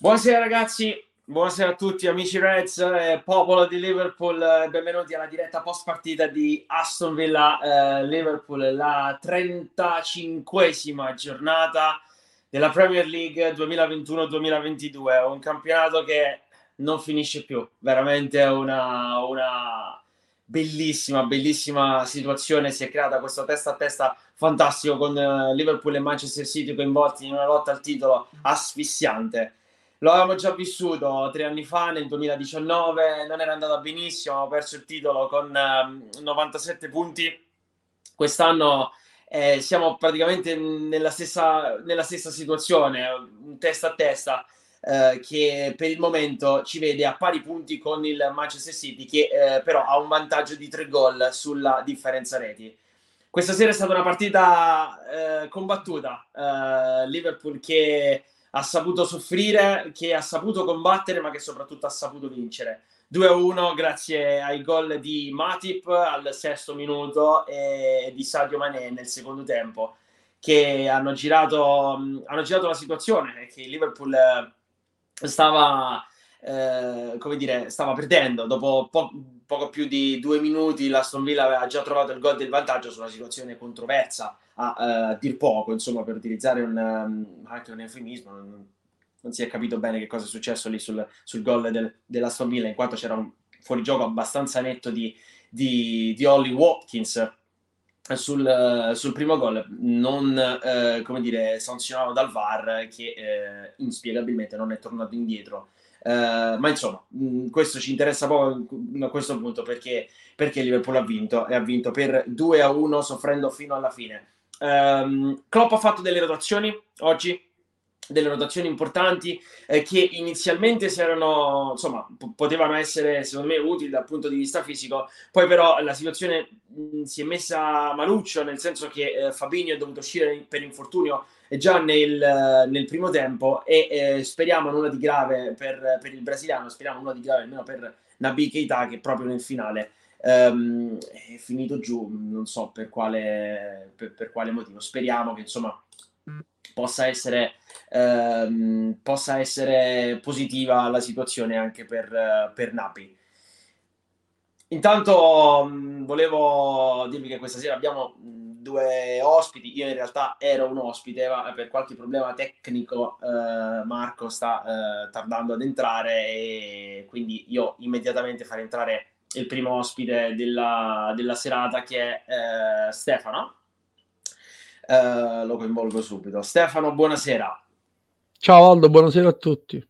Buonasera ragazzi, buonasera a tutti amici Reds, eh, popolo di Liverpool, eh, benvenuti alla diretta post partita di Aston Villa eh, Liverpool, la 35esima giornata della Premier League 2021-2022, un campionato che non finisce più, veramente una, una bellissima, bellissima situazione si è creata questo testa a testa fantastico con eh, Liverpool e Manchester City coinvolti in una lotta al titolo asfissiante lo avevamo già vissuto tre anni fa, nel 2019, non era andata benissimo, abbiamo perso il titolo con eh, 97 punti. Quest'anno eh, siamo praticamente nella stessa, nella stessa situazione, testa a testa. Eh, che per il momento ci vede a pari punti con il Manchester City, che eh, però ha un vantaggio di tre gol sulla differenza reti. Questa sera è stata una partita eh, combattuta. Eh, Liverpool che ha saputo soffrire, che ha saputo combattere, ma che soprattutto ha saputo vincere. 2-1 grazie ai gol di Matip al sesto minuto e di Sadio Mané nel secondo tempo, che hanno girato, hanno girato la situazione, che il Liverpool eh, stava, eh, come dire, stava perdendo. Dopo po- poco più di due minuti l'Aston Villa aveva già trovato il gol del vantaggio su una situazione controversa a uh, dir poco, insomma, per utilizzare un, um, anche un eufemismo, non, non, si è capito bene che cosa è successo lì sul, sul gol del, della Villa, in quanto c'era un fuorigioco abbastanza netto di, di, di Holly Watkins sul, sul, primo gol, non eh, come dire, sanzionato dal VAR che eh, inspiegabilmente non è tornato indietro. Eh, ma insomma, mh, questo ci interessa poco a questo punto perché, perché Liverpool ha vinto e ha vinto per 2 a 1 soffrendo fino alla fine. Um, Klopp ha fatto delle rotazioni oggi, delle rotazioni importanti eh, che inizialmente si erano, insomma, p- potevano essere secondo me utili dal punto di vista fisico, poi però la situazione mh, si è messa maluccio, nel senso che eh, Fabinho è dovuto uscire per infortunio già nel, nel primo tempo e eh, speriamo nulla di grave per, per, il brasiliano, speriamo nulla di grave almeno per Nabi Keita che proprio nel finale Um, è finito giù, non so per quale, per, per quale motivo. Speriamo che insomma possa essere, um, possa essere positiva la situazione anche per, per Napi. Intanto um, volevo dirvi che questa sera abbiamo due ospiti. Io in realtà ero un ospite, ma per qualche problema tecnico uh, Marco sta uh, tardando ad entrare e quindi io immediatamente farei entrare il primo ospite della, della serata che è eh, Stefano. Eh, lo coinvolgo subito. Stefano, buonasera. Ciao Aldo, buonasera a tutti.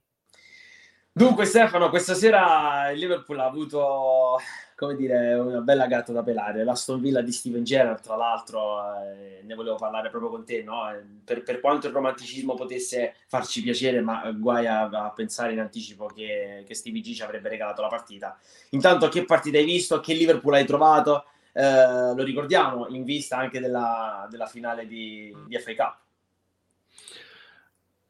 Dunque Stefano, questa sera il Liverpool ha avuto come dire, una bella gatta da pelare. L'Aston Villa di Steven Gerrard, tra l'altro, eh, ne volevo parlare proprio con te, no? Per, per, quanto il romanticismo potesse farci piacere, ma guai a, a pensare in anticipo che, che Stevie G ci avrebbe regalato la partita. Intanto, che partita hai visto? Che Liverpool hai trovato? Eh, lo ricordiamo in vista anche della, della finale di, di FA Cup.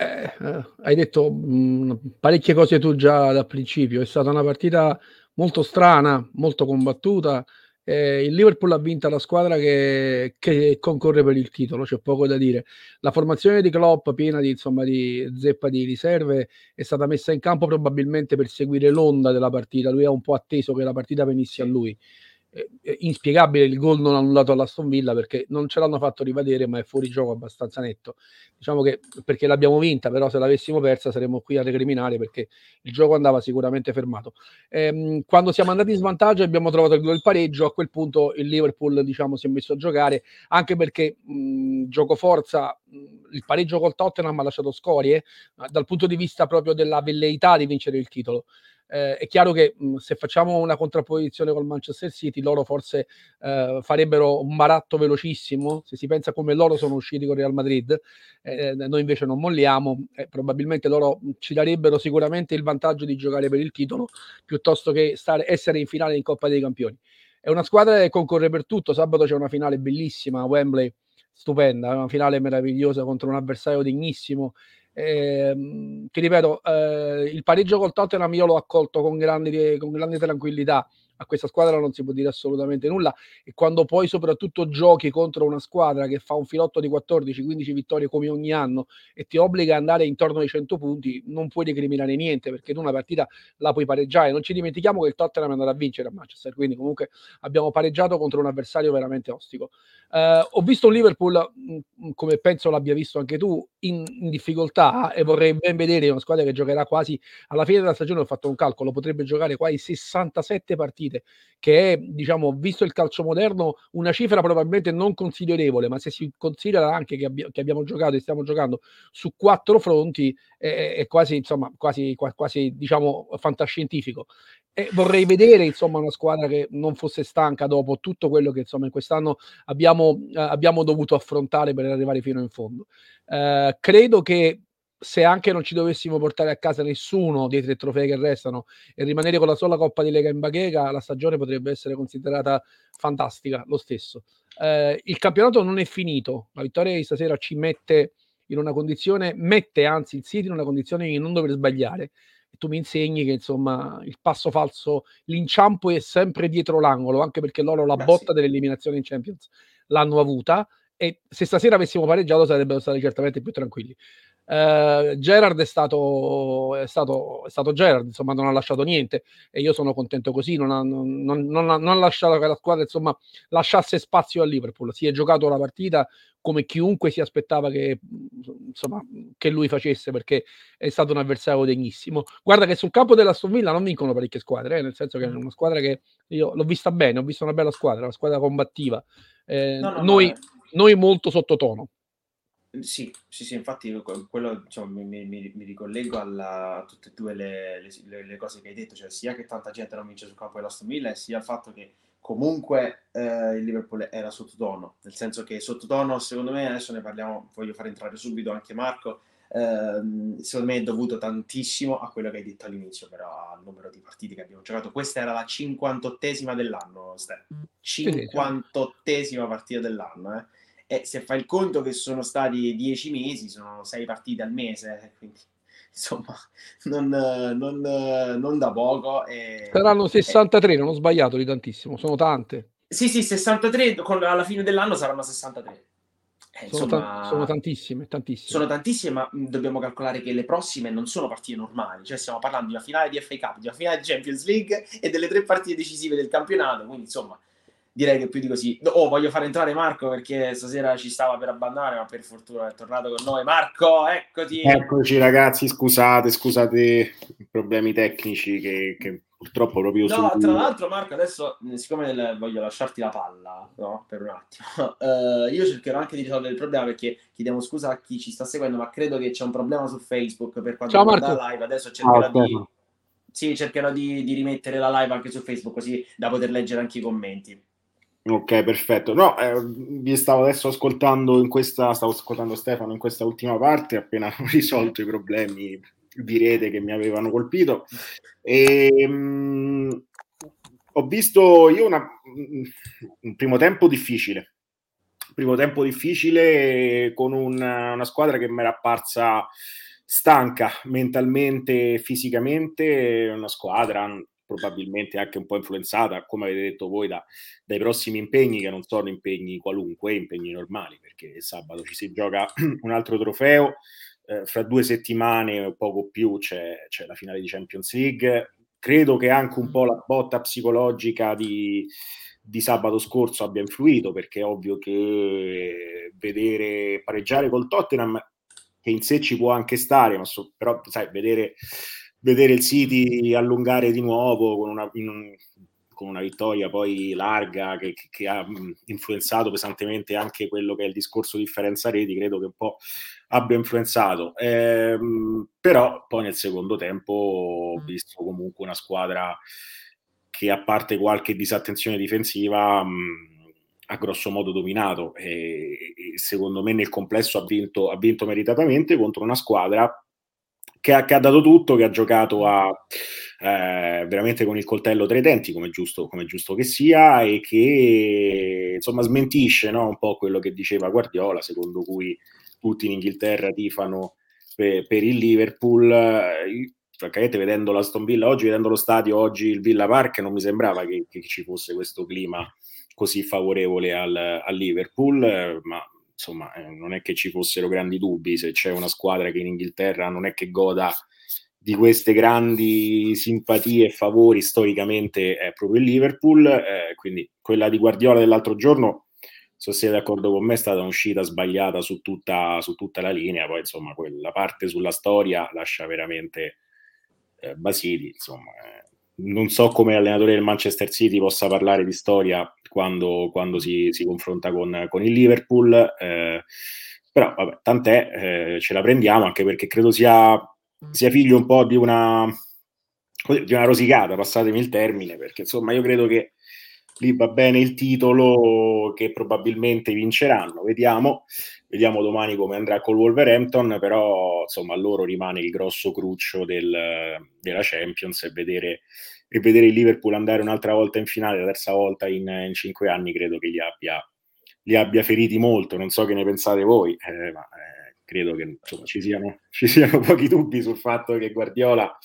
Eh, eh, hai detto mh, mm, parecchie cose tu già dal principio. È stata una partita molto strana, molto combattuta. Eh, il Liverpool ha vinto la squadra che, che, concorre per il titolo, c'è poco da dire. La formazione di Klopp, piena di, insomma, di zeppa di riserve, è stata messa in campo probabilmente per seguire l'onda della partita. Lui ha un po' atteso che la partita venisse a lui inspiegabile il gol non annullato all'Aston Villa perché non ce l'hanno fatto rivedere ma è fuori gioco abbastanza netto. Diciamo che perché l'abbiamo vinta però se l'avessimo persa saremmo qui a recriminare perché il gioco andava sicuramente fermato. Ehm, quando siamo andati in svantaggio abbiamo trovato il pareggio a quel punto il Liverpool diciamo si è messo a giocare anche perché mh, gioco forza il pareggio col Tottenham ha lasciato scorie dal punto di vista proprio della velleità di vincere il titolo eh, è chiaro che mh, se facciamo una contrapposizione col Manchester City, loro forse eh, farebbero un baratto velocissimo. Se si pensa come loro sono usciti con Real Madrid, eh, noi invece non molliamo. probabilmente loro ci darebbero sicuramente il vantaggio di giocare per il titolo piuttosto che stare, essere in finale in Coppa dei Campioni. È una squadra che concorre per tutto. Sabato c'è una finale bellissima a Wembley stupenda, una finale meravigliosa contro un avversario degnissimo ti ripeto, eh, il pareggio col Tottenham io l'ho accolto con grande, con grande tranquillità. A questa squadra non si può dire assolutamente nulla e quando poi soprattutto giochi contro una squadra che fa un filotto di 14-15 vittorie come ogni anno e ti obbliga ad andare intorno ai 100 punti, non puoi recriminare niente perché tu una partita la puoi pareggiare. Non ci dimentichiamo che il Tottenham è andato a vincere a Manchester, quindi comunque abbiamo pareggiato contro un avversario veramente ostico. Uh, ho visto un Liverpool, mh, come penso l'abbia visto anche tu, in, in, difficoltà e vorrei ben vedere una squadra che giocherà quasi alla fine della stagione. Ho fatto un calcolo, potrebbe giocare quasi 67 partite, che è, diciamo, visto il calcio moderno, una cifra probabilmente non considerevole, ma se si considera anche che, abbi- che abbiamo giocato e stiamo giocando su quattro fronti, è, è quasi, insomma, quasi, quasi, diciamo, fantascientifico. E vorrei vedere insomma una squadra che non fosse stanca dopo tutto quello che insomma in quest'anno abbiamo, eh, abbiamo dovuto affrontare per arrivare fino in fondo. Eh, credo che se anche non ci dovessimo portare a casa nessuno dei tre trofei che restano e rimanere con la sola Coppa di Lega in bacheca, la stagione potrebbe essere considerata fantastica lo stesso. Eh, il campionato non è finito, la vittoria di stasera ci mette in una condizione, mette anzi il City in una condizione di non dover sbagliare tu mi insegni che insomma il passo falso, l'inciampo è sempre dietro l'angolo, anche perché loro la Beh, botta sì. dell'eliminazione in Champions l'hanno avuta e se stasera avessimo pareggiato sarebbero stati certamente più tranquilli. Uh, Gerard è stato, è, stato, è stato Gerard, insomma, non ha lasciato niente e io sono contento così. Non ha, non, non, non ha, non lasciato che la squadra insomma, lasciasse spazio a Liverpool. Si è giocato la partita come chiunque si aspettava che, insomma, che lui facesse perché è stato un avversario degnissimo. Guarda che sul campo della Villa non vincono parecchie squadre, eh, nel senso che è una squadra che io l'ho vista bene, ho visto una bella squadra, una squadra combattiva. Eh, no, no, noi, no. noi molto sottotono. Sì, sì, sì, infatti quello diciamo, mi, mi, mi, ricollego alla, a tutte e due le, le, le, cose che hai detto, cioè sia che tanta gente non vince sul campo dell'Aston Villa, sia il fatto che comunque eh, il Liverpool era sottotono, nel senso che sottotono secondo me, adesso ne parliamo, voglio far entrare subito anche Marco, ehm, secondo me è dovuto tantissimo a quello che hai detto all'inizio, però al numero di partite che abbiamo giocato. Questa era la 58esima dell'anno, Ste. 58esima partita dell'anno, eh e se fai il conto che sono stati dieci mesi, sono sei partite al mese, eh, quindi insomma non, non, non da poco. E, Saranno 63, e... non ho sbagliato di tantissimo, sono tante. Sì, sì, 63, con, alla fine dell'anno saranno 63. Eh, sono, insomma, ta- sono, tantissime, tantissime. Sono tantissime, ma dobbiamo calcolare che le prossime non sono partite normali. Cioè, stiamo parlando di una finale di FA Cup, di una finale di Champions League e delle tre partite decisive del campionato. Quindi, insomma, direi che più di così. Oh, voglio fare entrare Marco perché stasera ci stava per abbandonare, ma per fortuna è tornato con noi. Marco, eccoti. Eccoci ragazzi, scusate, scusate i problemi tecnici che, che purtroppo proprio No, su... tra l'altro Marco, adesso siccome voglio lasciarti la palla, no, per un attimo, uh, io cercherò anche di risolvere il problema perché chiediamo scusa a chi ci sta seguendo, ma credo che c'è un problema su Facebook per quanto riguarda la live. Adesso cercherò ah, di... Sì, cercherò di, di rimettere la live anche su Facebook così da poter leggere anche i commenti. Ok, perfetto. No, eh, vi stavo adesso ascoltando in questa, stavo ascoltando Stefano in questa ultima parte, appena risolto i problemi di rete che mi avevano colpito. E, mh, mm, ho visto io una, un primo tempo difficile, primo tempo difficile con una, una squadra che mi era apparsa stanca mentalmente fisicamente, una squadra probabilmente anche un po' influenzata, come avete detto voi, da, dai prossimi impegni che non sono impegni qualunque, impegni normali, perché sabato ci si gioca un altro trofeo, eh, fra due settimane o poco più c'è, c'è, la finale di Champions League. Credo che anche un po' la botta psicologica di, di sabato scorso abbia influito, perché è ovvio che vedere pareggiare col Tottenham, che in sé ci può anche stare, ma so, però sai, vedere vedere il City allungare di nuovo con una, in, con una vittoria poi larga che, che, ha influenzato pesantemente anche quello che è il discorso differenza reti, credo che un po' abbia influenzato. Eh, però poi nel secondo tempo ho visto comunque una squadra che a parte qualche disattenzione difensiva mh, ha grosso modo dominato e, e, secondo me nel complesso ha vinto, ha vinto meritatamente contro una squadra che ha, che ha dato tutto, che ha giocato a, eh, veramente con il coltello tra i denti, come giusto, come giusto che sia, e che insomma smentisce no, un po' quello che diceva Guardiola, secondo cui tutti in Inghilterra tifano per, per il Liverpool. francamente vedendo la Aston Villa oggi, vedendo lo stadio oggi, il Villa Park, non mi sembrava che, che ci fosse questo clima così favorevole al, al Liverpool, ma insomma eh, non è che ci fossero grandi dubbi, se c'è una squadra che in Inghilterra non è che goda di queste grandi simpatie e favori storicamente è proprio il Liverpool, eh, quindi quella di Guardiola dell'altro giorno se siete d'accordo con me, è stata un'uscita sbagliata su tutta, su tutta la linea. Poi, insomma, quella parte sulla storia lascia veramente eh, Basili. Insomma, eh, non so come allenatore del Manchester City possa parlare di storia quando, quando si, si, confronta con, con il Liverpool. Eh, però, vabbè, tant'è, eh, ce la prendiamo anche perché credo sia, sia figlio un po' di una, di una rosicata, passatemi il termine, perché insomma io credo che lì va bene il titolo che probabilmente vinceranno, vediamo, vediamo domani come andrà col Wolverhampton, però insomma a loro rimane il grosso cruccio del, della Champions e vedere, e vedere, il Liverpool andare un'altra volta in finale, la terza volta in, in cinque anni, credo che li abbia, li abbia, feriti molto, non so che ne pensate voi, eh, ma eh, credo che insomma, ci, siano, ci siano pochi dubbi sul fatto che Guardiola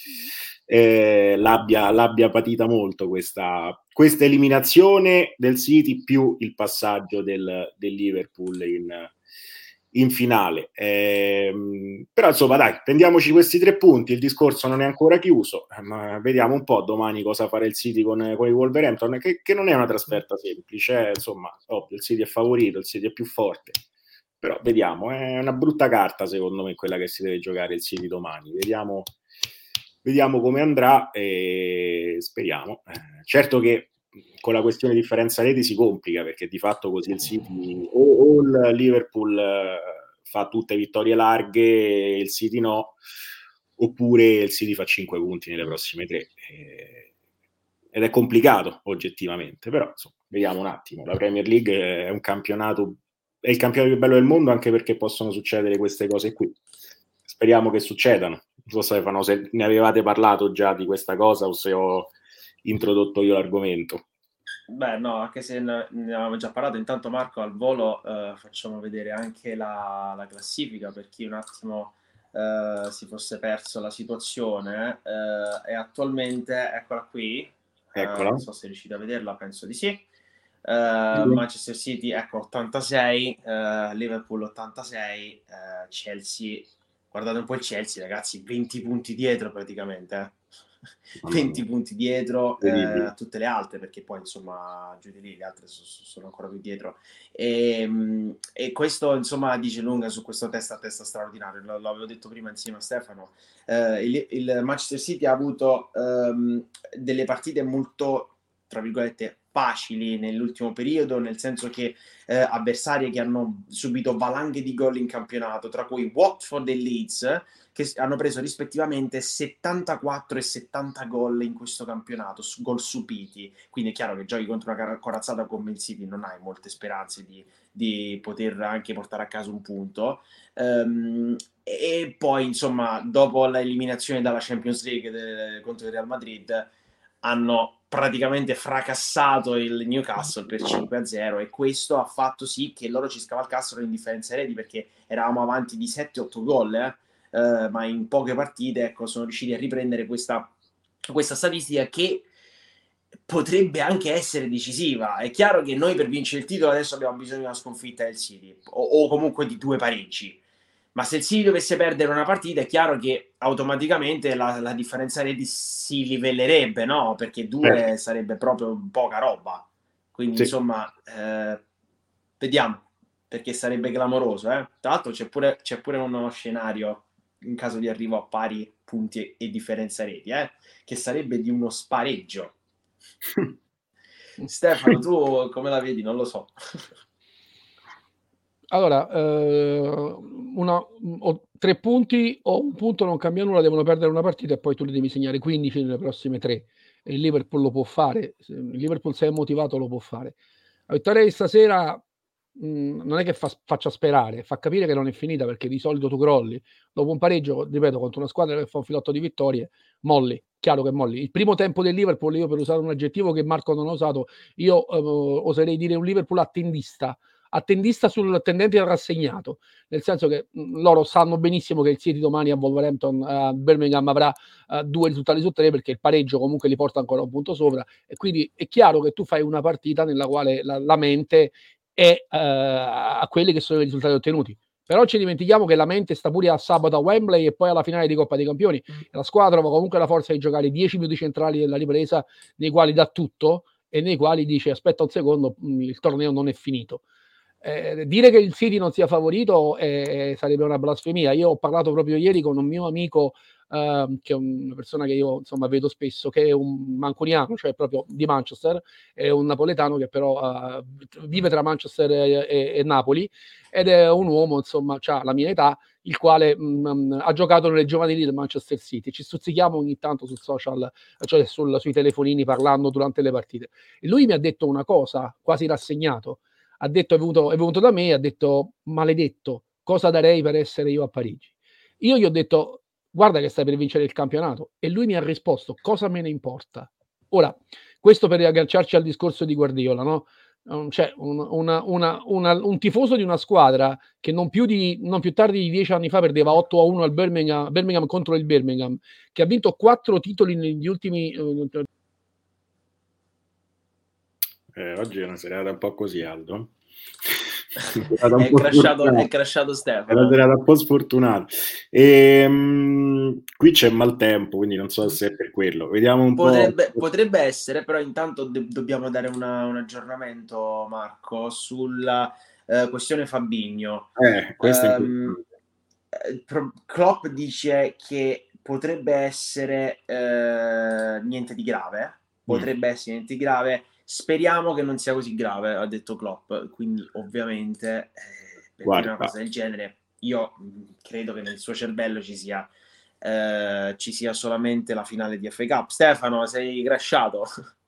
eh, l'abbia, l'abbia, patita molto questa, questa, eliminazione del City più il passaggio del, del Liverpool in, in finale. Eh, però insomma dai, prendiamoci questi tre punti, il discorso non è ancora chiuso, ma vediamo un po' domani cosa fare il City con, con il Wolverhampton, che, che, non è una trasferta semplice, eh, insomma, ovvio, il City è favorito, il City è più forte. Però vediamo, è una brutta carta secondo me quella che si deve giocare il City domani. Vediamo, Vediamo come andrà e speriamo. Eh, certo che con la questione differenza reti si complica perché di fatto così il City o, o il Liverpool eh, fa tutte vittorie larghe e il City no, oppure il City fa 5 punti nelle prossime tre. Eh, ed è complicato oggettivamente, però insomma, vediamo un attimo. La Premier League è un campionato, è il campionato più bello del mondo anche perché possono succedere queste cose qui. Speriamo che succedano so Stefano se ne avevate parlato già di questa cosa o se ho introdotto io l'argomento. Beh, no, anche se ne avevamo già parlato, intanto Marco al volo eh, facciamo vedere anche la, la, classifica per chi un attimo eh, si fosse perso la situazione. Eh, e attualmente, eccola qui, eh, eccola. non so se riuscite a vederla, penso di sì. Uh, Manchester City ecco 86 uh, Liverpool 86 uh, Chelsea guardate un po' il Chelsea, ragazzi, 20 punti dietro praticamente. Eh. 20 punti dietro eh, a tutte le altre, perché poi insomma giù di lì le altre so, sono ancora più dietro. E, ehm, e, questo insomma dice lunga su questo testa a testa straordinario. L- l'avevo detto prima insieme a Stefano. Eh, il, il, Manchester City ha avuto ehm, delle partite molto tra virgolette facili nell'ultimo periodo, nel senso che eh, avversari che hanno subito valanghe di gol in campionato, tra cui Watford e Leeds, che hanno preso rispettivamente 74 e 70 gol in questo campionato, gol subiti. Quindi è chiaro che giochi contro una corazzata come il City, non hai molte speranze di, di poter anche portare a casa un punto. Um, e poi, insomma, dopo l'eliminazione dalla Champions League de- contro il Real Madrid, hanno praticamente fracassato il Newcastle per 5-0 e questo ha fatto sì che loro ci scavalcassero in differenza reti perché eravamo avanti di 7-8 gol, eh? Eh, ma in poche partite ecco, sono riusciti a riprendere questa, questa statistica che potrebbe anche essere decisiva. È chiaro che noi per vincere il titolo adesso abbiamo bisogno di una sconfitta del City o, o comunque di due pareggi ma se il City dovesse perdere una partita è chiaro che automaticamente la, la differenza reti si livellerebbe, no? Perché due eh. sarebbe proprio poca roba. Quindi sì. insomma, eh, vediamo, perché sarebbe clamoroso. Eh? Tra l'altro c'è pure, c'è pure uno scenario in caso di arrivo a pari punti e differenza reti, eh? che sarebbe di uno spareggio. Stefano, tu come la vedi? Non lo so. Allora, eh, una, o tre punti o un punto non cambia nulla, devono perdere una partita e poi tu li devi segnare 15 nelle prossime tre. E il Liverpool lo può fare, il Liverpool se è motivato lo può fare. La vittoria di stasera mh, mm, non è che fa, faccia sperare, fa capire che non è finita perché di solito tu crolli. Dopo un pareggio, ripeto, contro una squadra che fa un filotto di vittorie, molli, chiaro che molli. Il primo tempo del Liverpool, io per usare un aggettivo che Marco non ha usato, io eh, oserei dire un Liverpool attendista, attendista sul tendente al rassegnato, nel senso che mh, loro sanno benissimo che il City domani a Wolverhampton, uh, Birmingham avrà uh, due risultati su tre perché il pareggio comunque li porta ancora un punto sopra e quindi è chiaro che tu fai una partita nella quale la, la mente è uh, a quelli che sono i risultati ottenuti. Però ci dimentichiamo che la mente sta pure a sabato a Wembley e poi alla finale di Coppa dei Campioni. Mm. La squadra aveva comunque la forza di giocare 10 minuti centrali della ripresa, nei quali dà tutto e nei quali dice aspetta un secondo, mm, il torneo non è finito. Eh, dire che il City non sia favorito eh, sarebbe una blasfemia. Io ho parlato proprio ieri con un mio amico uh, che è una persona che io insomma vedo spesso, che è un mancuniano, cioè proprio di Manchester, è un napoletano che però uh, vive tra Manchester e, e, e, Napoli ed è un uomo, insomma, ha la mia età, il quale mh, mm, ha giocato nelle giovanili del Manchester City. Ci stuzzichiamo ogni tanto sul social, cioè sul, sui telefonini parlando durante le partite. E lui mi ha detto una cosa, quasi rassegnato. Ha detto, è venuto, è venuto da me, ha detto, maledetto, cosa darei per essere io a Parigi? Io gli ho detto, guarda che stai per vincere il campionato. E lui mi ha risposto, cosa me ne importa? Ora, questo per agganciarci al discorso di Guardiola, no? Cioè, un, una, una, una, un tifoso di una squadra che non più, di, non più tardi di dieci anni fa perdeva 8 a 1 al Birmingham, Birmingham contro il Birmingham, che ha vinto quattro titoli negli ultimi. Eh, oggi è una serata un po' così, Aldo è, crashato, è crashato Stefano. Era serata un po' sfortunato. E, um, qui c'è maltempo, quindi non so se è per quello. Vediamo un potrebbe, po'. Potrebbe essere, però intanto de- dobbiamo dare una, un aggiornamento, Marco, sulla uh, questione Fabigno. Eh, um, Klopp dice che potrebbe essere uh, niente di grave, potrebbe mm. essere niente di grave Speriamo che non sia così grave, ha detto Klopp. Quindi, ovviamente, eh, per una cosa del genere, io mm, credo che nel suo cervello ci sia, eh, ci sia solamente la finale di FA Cup. Stefano, sei crashato?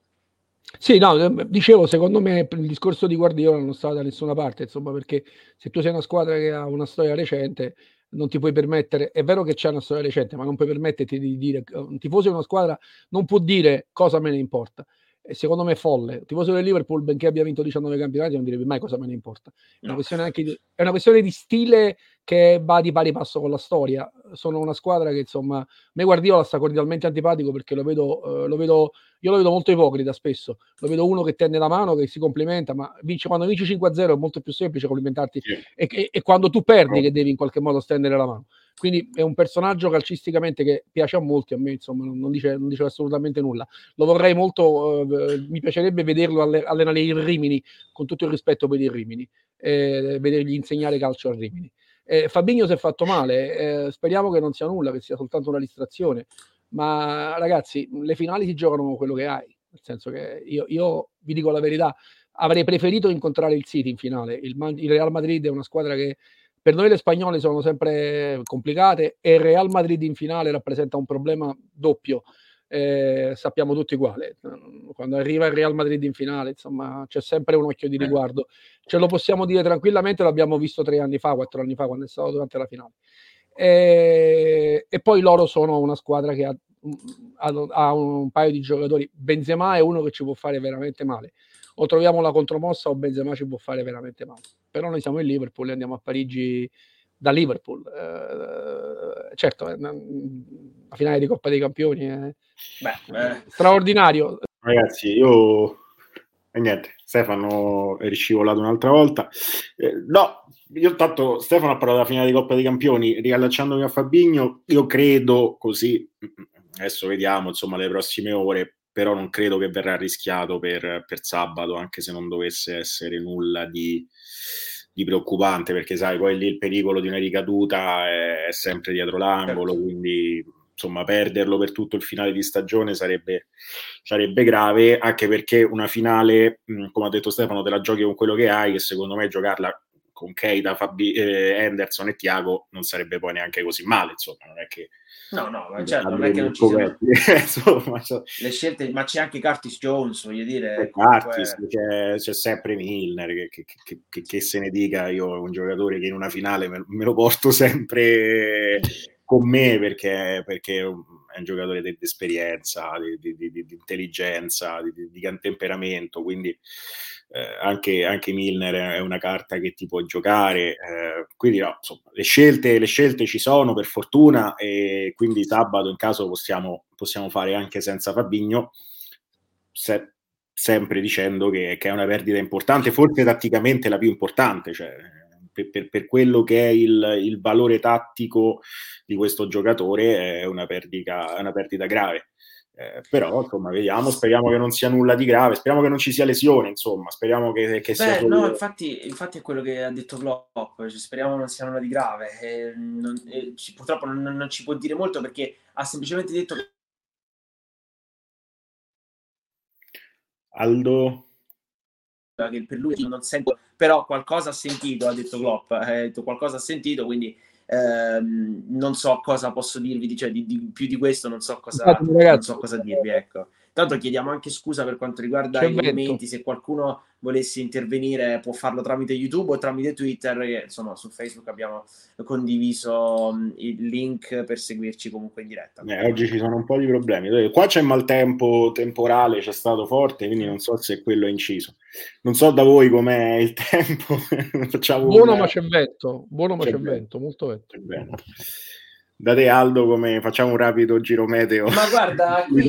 Sì, no, eh, dicevo, secondo me il discorso di Guardiola non sta da nessuna parte, insomma, perché se tu sei una squadra che ha una storia recente, non ti puoi permettere, è vero che c'è una storia recente, ma non puoi permetterti di dire, un tifoso di una squadra non può dire cosa me ne importa secondo me è folle. Il tifoso del Liverpool, benché abbia vinto 19 campionati, non direbbe mai cosa me ne importa. È, no. una, di, è una questione di stile che va di pari passo con la storia. Sono una squadra che, insomma, me Guardiola sta cordialmente antipatico perché lo vedo, eh, lo vedo, io lo vedo molto ipocrita spesso. Lo vedo uno che tende la mano, che si complimenta, ma vince, quando vinci 5-0 è molto più semplice complimentarti. Sì. E, e, e, quando tu perdi, che devi in qualche modo stendere la mano. Quindi è un personaggio calcisticamente che piace a molti, a me insomma non dice, non dice assolutamente nulla. Lo vorrei molto, eh, mi piacerebbe vederlo allenare il Rimini, con tutto il rispetto per il Rimini, eh, vedergli insegnare calcio al Rimini. Eh, Fabigno si è fatto male, eh, speriamo che non sia nulla, che sia soltanto una distrazione, ma ragazzi, le finali si giocano con quello che hai, nel senso che io, io vi dico la verità, avrei preferito incontrare il City in finale, il, il Real Madrid è una squadra che per noi le spagnole sono sempre complicate e il Real Madrid in finale rappresenta un problema doppio. Eh, sappiamo tutti uguale. Quando arriva il Real Madrid in finale, insomma, c'è sempre un occhio di eh. riguardo. Ce lo possiamo dire tranquillamente, l'abbiamo visto tre anni fa, quattro anni fa, quando è stato durante la finale. E, e poi loro sono una squadra che ha, ha, ha, un paio di giocatori. Benzema è uno che ci può fare veramente male o troviamo la contromossa o Benzema ci può fare veramente male. Però noi siamo in Liverpool e andiamo a Parigi da Liverpool. Eh, certo, la finale di Coppa dei Campioni è Beh, eh. straordinario. Ragazzi, io... E niente, Stefano è riscivolato un'altra volta. Eh, no, io tanto Stefano ha parlato della finale di Coppa dei Campioni, riallacciandomi a Fabigno, io credo così, adesso vediamo insomma le prossime ore, però non credo che verrà rischiato per, per sabato, anche se non dovesse essere nulla di, di, preoccupante, perché sai, poi lì il pericolo di una ricaduta è, è sempre dietro l'angolo, certo. quindi insomma perderlo per tutto il finale di stagione sarebbe, sarebbe grave, anche perché una finale, come ha detto Stefano, te la giochi con quello che hai, che secondo me giocarla con Keita, Fabi, eh, Henderson e Tiago non sarebbe poi neanche così male, insomma, non è che No, no, ma certo, non è che non ci siano Insomma, cioè... le scelte, ma c'è anche Curtis Jones, voglio dire. Eh, Curtis, comunque... c'è, c'è, sempre Milner, che, che, che, che, se ne dica, io un giocatore che in una finale me, me lo porto sempre con me perché, perché è un giocatore di esperienza, di, di, di, di intelligenza, di, temperamento, quindi eh, anche, anche, Milner è una carta che ti può giocare, eh, quindi no, insomma, le scelte, le scelte ci sono per fortuna e quindi sabato in caso possiamo, possiamo fare anche senza Fabigno, se, sempre dicendo che, che, è una perdita importante, forse tatticamente la più importante, cioè, per, per, per, quello che è il, il, valore tattico di questo giocatore è una perdita, è una perdita grave. Eh, però insomma vediamo, speriamo che non sia nulla di grave, speriamo che non ci sia lesione, insomma, speriamo che, che sia... Beh, no, infatti, infatti, è quello che ha detto Klopp, cioè, speriamo non sia nulla di grave, eh, non, eh, ci, purtroppo non, non, ci può dire molto perché ha semplicemente detto che... Aldo? Che per lui non sento, però qualcosa ha sentito, ha detto Klopp, ha detto qualcosa ha sentito, quindi Ehm, non so cosa posso dirvi, cioè, di, di, più di questo non so cosa, non so cosa dirvi. Ecco. Tanto chiediamo anche scusa per quanto riguarda i commenti, se qualcuno volesse intervenire può farlo tramite YouTube o tramite Twitter, che insomma su Facebook abbiamo condiviso mm, il link per seguirci comunque in diretta. Eh, oggi ci sono un po' di problemi. Qua c'è maltempo temporale, c'è stato forte, quindi non so se quello è inciso. Non so da voi com'è il tempo. buono una... ma c'è vento, buono ma c'è, c'è vento, molto vento. Da te Aldo come facciamo un rapido giro meteo? Ma guarda, qui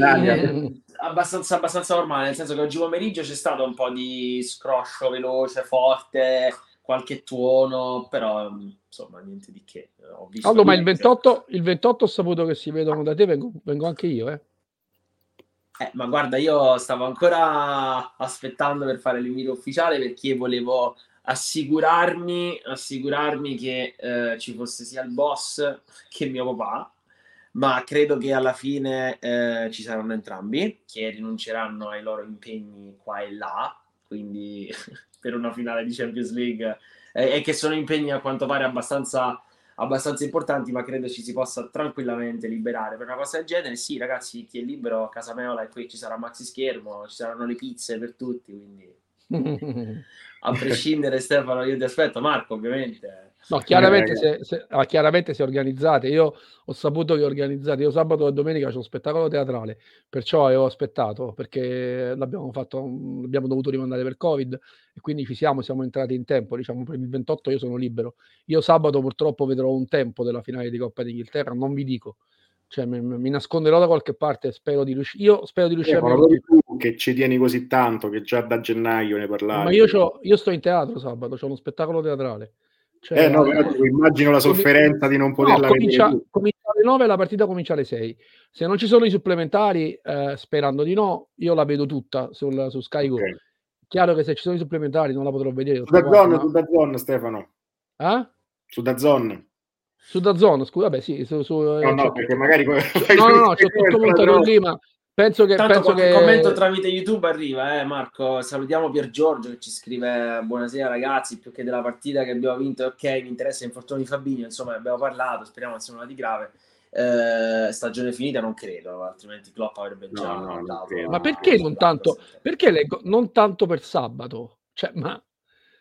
abbastanza, abbastanza normale, nel senso che oggi pomeriggio c'è stato un po' di scroscio veloce, forte, qualche tuono, però insomma niente di che. Ho visto allora, ma il 28, il 28 ho saputo che si vedono da te, vengo, vengo anche io, eh. Eh, ma guarda, io stavo ancora aspettando per fare l'invito ufficiale perché volevo assicurarmi, assicurarmi che eh, ci fosse sia il boss che mio papà ma credo che alla fine eh, ci saranno entrambi che rinunceranno ai loro impegni qua e là, quindi per una finale di Champions League eh, e che sono impegni a quanto pare abbastanza, abbastanza importanti, ma credo ci si possa tranquillamente liberare per una cosa del genere. Sì, ragazzi, chi è libero a casa Meola e qui ci sarà maxi schermo, ci saranno le pizze per tutti, quindi a prescindere Stefano, io ti aspetto, Marco ovviamente No, chiaramente, se, se, ah, chiaramente se organizzate. Io ho saputo che organizzate. Io sabato e domenica c'è un spettacolo teatrale, perciò avevo aspettato perché l'abbiamo fatto, abbiamo dovuto rimandare per Covid e quindi ci siamo, siamo entrati in tempo. Diciamo, per il 28 io sono libero. Io sabato purtroppo vedrò un tempo della finale di Coppa d'Inghilterra, non vi dico. Cioè, mi, mi nasconderò da qualche parte spero di riuscire. Io spero di riuscire eh, a. Tu che ci tieni così tanto, che già da gennaio ne parlavi. Ma io, io sto in teatro sabato, c'è uno spettacolo teatrale. Cioè, eh no, però immagino la sofferenza com- di non poterla no, comincia, comincia alle 9 la partita comincia alle 6. Se non ci sono i supplementari, eh, sperando di no, io la vedo tutta sul, su Sky okay. Go. Chiaro che se ci sono i supplementari non la potrò vedere. Su Dazzon, ma... su Dazzon, Stefano. Eh? Su Dazzon. Su Dazzon, scusa, beh sì, su, su, no, no, perché magari... no, no, no, c'è tutto montato lì, ma Penso che, Tanto penso che... commento tramite YouTube arriva, eh, Marco. Salutiamo Pier Giorgio che ci scrive: Buonasera ragazzi. Più che della partita che abbiamo vinto, ok, mi interessa l'infortunio di Fabinho. Insomma, abbiamo parlato. Speriamo che sia nulla di grave. Eh, stagione finita, non credo, altrimenti Klopp avrebbe già no, no, dato, Ma perché non tanto? Perché leggo non tanto per sabato? Cioè, ma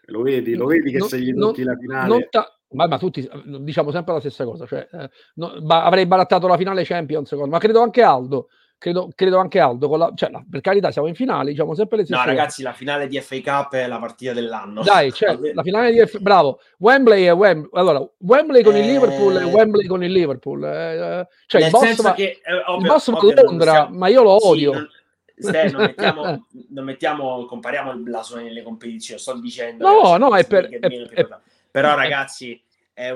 lo vedi, lo vedi che non, se gli tocchi la finale. Ta- ma, ma, tutti diciamo sempre la stessa cosa. Cioè, eh, no, ba- avrei barattato la finale Champions, ma credo anche Aldo credo, credo anche Aldo, la, cioè, la, per carità siamo in finale, diciamo sempre le stesse No ragazzi, la finale di FA Cup è la partita dell'anno. Dai, cioè, la finale di FA bravo, Wembley è Wembley, allora, Wembley con eh... il Liverpool e Wembley con il Liverpool. Eh, cioè, Nel il boss, va, che, eh, ovvio, il boss ovvio, va a Londra, ma io lo odio. Sì, non... Ste, non, mettiamo, non mettiamo, compariamo il blasone nelle competizioni, sto dicendo. No, no, è per... È, è, però ragazzi, è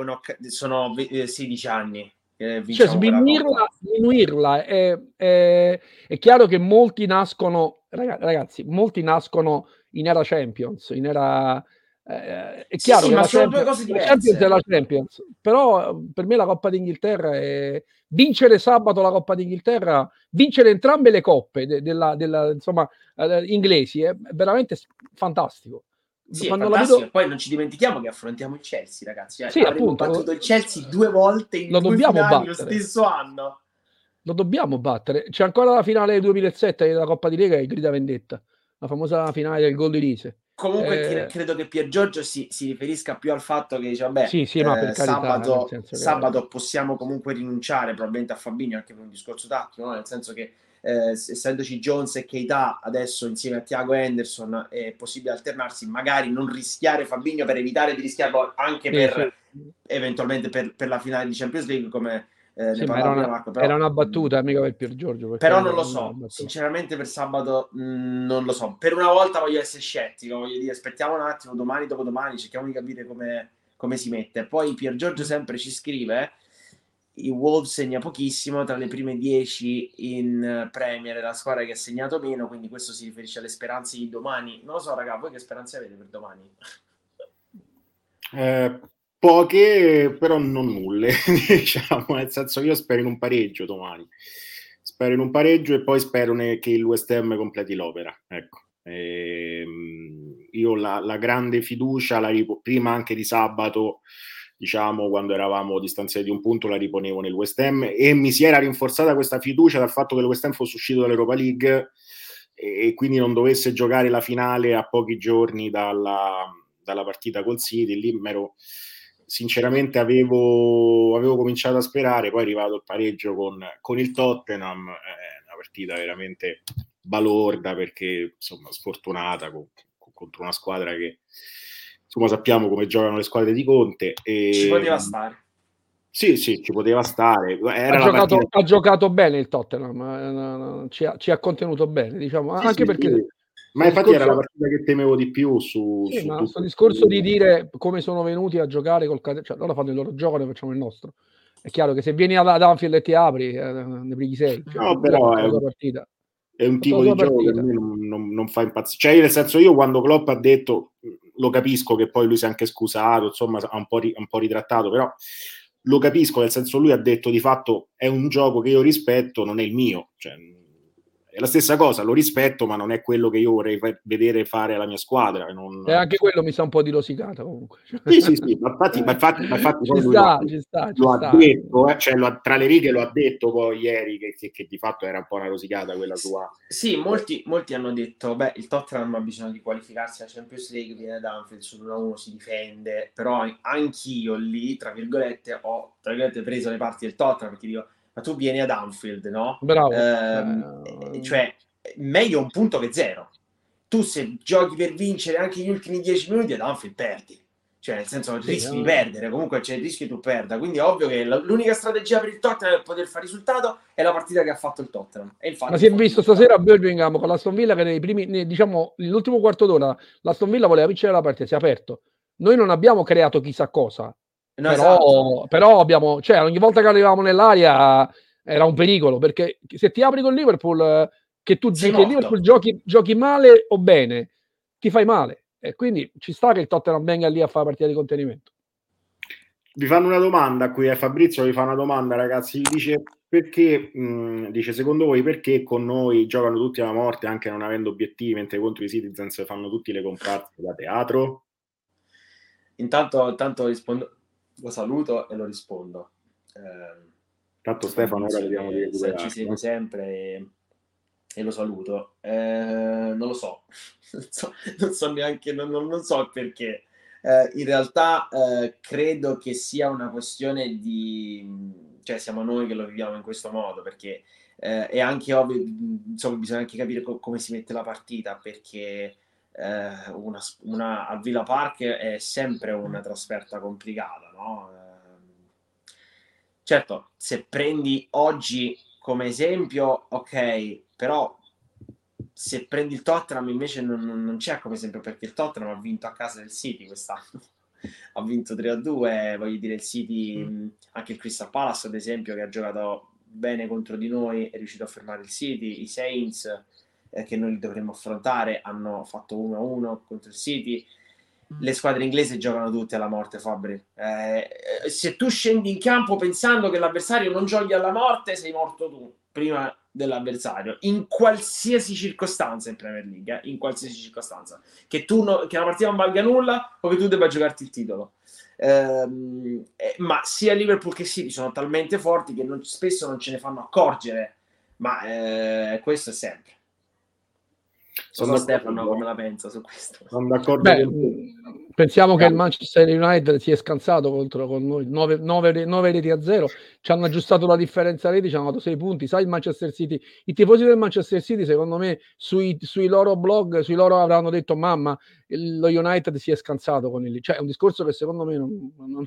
sono 16 eh, anni eh, cioè, sminuirla, sminuirla è, è, è, chiaro che molti nascono, ragazzi, molti nascono in era Champions, in era... Eh, è chiaro sì, che la Champions, la Champions è la Champions, però per me la Coppa d'Inghilterra è vincere sabato la Coppa d'Inghilterra, vincere entrambe le coppe de, della, della, insomma, eh, inglesi è veramente fantastico. Sì, vedo... Poi non ci dimentichiamo che affrontiamo il Chelsea, ragazzi. Eh. Sì, appunto, battuto il Chelsea due volte in lo due dobbiamo battere. lo stesso anno. Lo dobbiamo battere. C'è ancora la finale del 2007 della Coppa di Lega e grida vendetta. la famosa finale del gol di Lise. Comunque eh, credo che Pier Giorgio si, si, riferisca più al fatto che dice, vabbè, sì, sì, no, eh, carità, sabato, sabato possiamo comunque rinunciare probabilmente a Fabinho anche per un discorso tattico, no? nel senso che eh, essendoci Jones e Keita adesso insieme a Thiago Henderson è possibile alternarsi, magari non rischiare Fabinho per evitare di rischiarlo anche per sì. eventualmente per, per, la finale di Champions League come eh, sì, era, una, Marco, però, era una battuta mica per Pier Giorgio però non lo so sinceramente per sabato mh, mm, non lo so. Per una volta voglio essere scettico voglio dire aspettiamo un attimo domani dopo domani cerchiamo di capire come, come si mette. Poi Pier Giorgio sempre ci scrive i Wolves segna pochissimo tra le prime 10 in Premier la squadra che ha segnato meno quindi questo si riferisce alle speranze di domani. Non lo so raga voi che speranze avete per domani? Eh, poche però non nulle diciamo nel senso io spero in un pareggio domani. Spero in un pareggio e poi spero che il West Ham completi l'opera ecco. Ehm, io la, la, grande fiducia la rip- prima anche di sabato diciamo, quando eravamo distanziati di un punto, la riponevo nel West Ham e mi si era rinforzata questa fiducia dal fatto che il West Ham fosse uscito dall'Europa League e, quindi non dovesse giocare la finale a pochi giorni dalla, dalla partita col City. Lì mero, sinceramente avevo, avevo, cominciato a sperare, poi è arrivato il pareggio con, con il Tottenham, è una partita veramente balorda perché insomma sfortunata con, con, contro una squadra che insomma sappiamo come giocano le squadre di Conte. E... Ci poteva stare. Sì, sì, ci poteva stare. Ha giocato, partita... ha, giocato, bene il Tottenham, ci ha, ci ha contenuto bene, diciamo, sì, anche sì, perché... Sì. Ma infatti discorso... era la partita che temevo di più su... Sì, su ma questo discorso di dire come sono venuti a giocare col... Cioè, loro fanno il loro gioco, noi facciamo il nostro. È chiaro che se vieni ad Anfield e ti apri, eh, ne brighi sei. Cioè, no, però è è un tipo di gioco che a me non, non, non fa impazzire. Cioè, nel senso, io quando Klopp ha detto lo capisco che poi lui si è anche scusato, insomma, ha un po', ri, un po' ritrattato, però lo capisco, nel senso lui ha detto di fatto è un gioco che io rispetto, non è il mio, cioè, è la stessa cosa, lo rispetto, ma non è quello che io vorrei vedere fare alla mia squadra. Non... E anche quello mi sa un po' di rosicata comunque. Sì, sì, sì, ma infatti, ma infatti, ma infatti ci sta, lo, ci sta, lo ha detto, eh, cioè lo, tra le righe lo ha detto poi ieri che, che, che, di fatto era un po' una rosicata quella sua. Sì, molti, molti hanno detto, beh, il Tottenham ha bisogno di qualificarsi alla Champions League, viene da Anfield, sull'1-1 si difende, però anch'io lì, tra virgolette, ho tra virgolette, preso le parti del Tottenham perché dico ma tu vieni ad Anfield, no? Bravo. Eh, eh, cioè, meglio un punto che zero. Tu se giochi per vincere anche gli ultimi dieci minuti ad Anfield perdi. Cioè, nel senso, rischi di perdere, comunque c'è il rischio che tu perda. Quindi è ovvio che l'unica strategia per il Tottenham per poter fare risultato è la partita che ha fatto il Tottenham. E Ma si è visto stasera a Birmingham con l'Aston Villa che nei primi, diciamo, nell'ultimo quarto d'ora l'Aston Villa voleva vincere la partita, si è aperto. Noi non abbiamo creato chissà cosa, No, però, esatto. però, abbiamo, cioè, ogni volta che arrivavamo nell'aria era un pericolo perché se ti apri con Liverpool, che tu che Liverpool giochi, giochi, male o bene, ti fai male. E quindi ci sta che il Tottenham venga lì a fare partita di contenimento. Vi fanno una domanda qui, eh, Fabrizio vi fa una domanda, ragazzi. Dice perché, mh, dice secondo voi perché con noi giocano tutti alla morte anche non avendo obiettivi, mentre contro i Citizens fanno tutti le comparse da teatro? Intanto, intanto rispondo, lo saluto e lo rispondo. Eh, Tanto Stefano, ora vediamo di recuperare. Ci siete sempre e, e, lo saluto. Eh, non lo so. non so, non so neanche, non, non, so perché. Eh, in realtà eh, credo che sia una questione di... cioè siamo noi che lo viviamo in questo modo, perché eh, è anche ovvio, insomma, bisogna anche capire co- come si mette la partita, perché eh, una, una, al Villa Park è sempre una trasferta complicata, no? Eh, certo, se prendi oggi come esempio, ok, però se prendi il Tottenham invece non, non, c'è come esempio perché il Tottenham ha vinto a casa del City quest'anno ha vinto 3-2 voglio dire il City mm. anche il Crystal Palace ad esempio che ha giocato bene contro di noi è riuscito a fermare il City i Saints eh, che noi dovremmo affrontare hanno fatto 1-1 contro il City. Le squadre inglesi giocano tutte alla morte, Fabri. Eh, eh, se tu scendi in campo pensando che l'avversario non giochi alla morte, sei morto tu prima dell'avversario in qualsiasi circostanza in Premier League, eh, in qualsiasi circostanza che, tu no, che la partita non valga nulla o che tu debba giocarti il titolo. Ehm, eh, ma sia Liverpool che City sono talmente forti che non, spesso non ce ne fanno accorgere, ma eh, questo è sempre. Sono so Stefano come la pensa su questo. Sono d'accordo Beh, pensiamo che il Manchester United si è scansato contro con noi 9, 9, 9 reti a 0 ci hanno aggiustato la differenza reti ci hanno dato 6 punti. Sai il Manchester City? I tifosi del Manchester City secondo me sui, sui loro blog sui loro avranno detto mamma lo United si è scansato con il cioè è un discorso che secondo me non, non,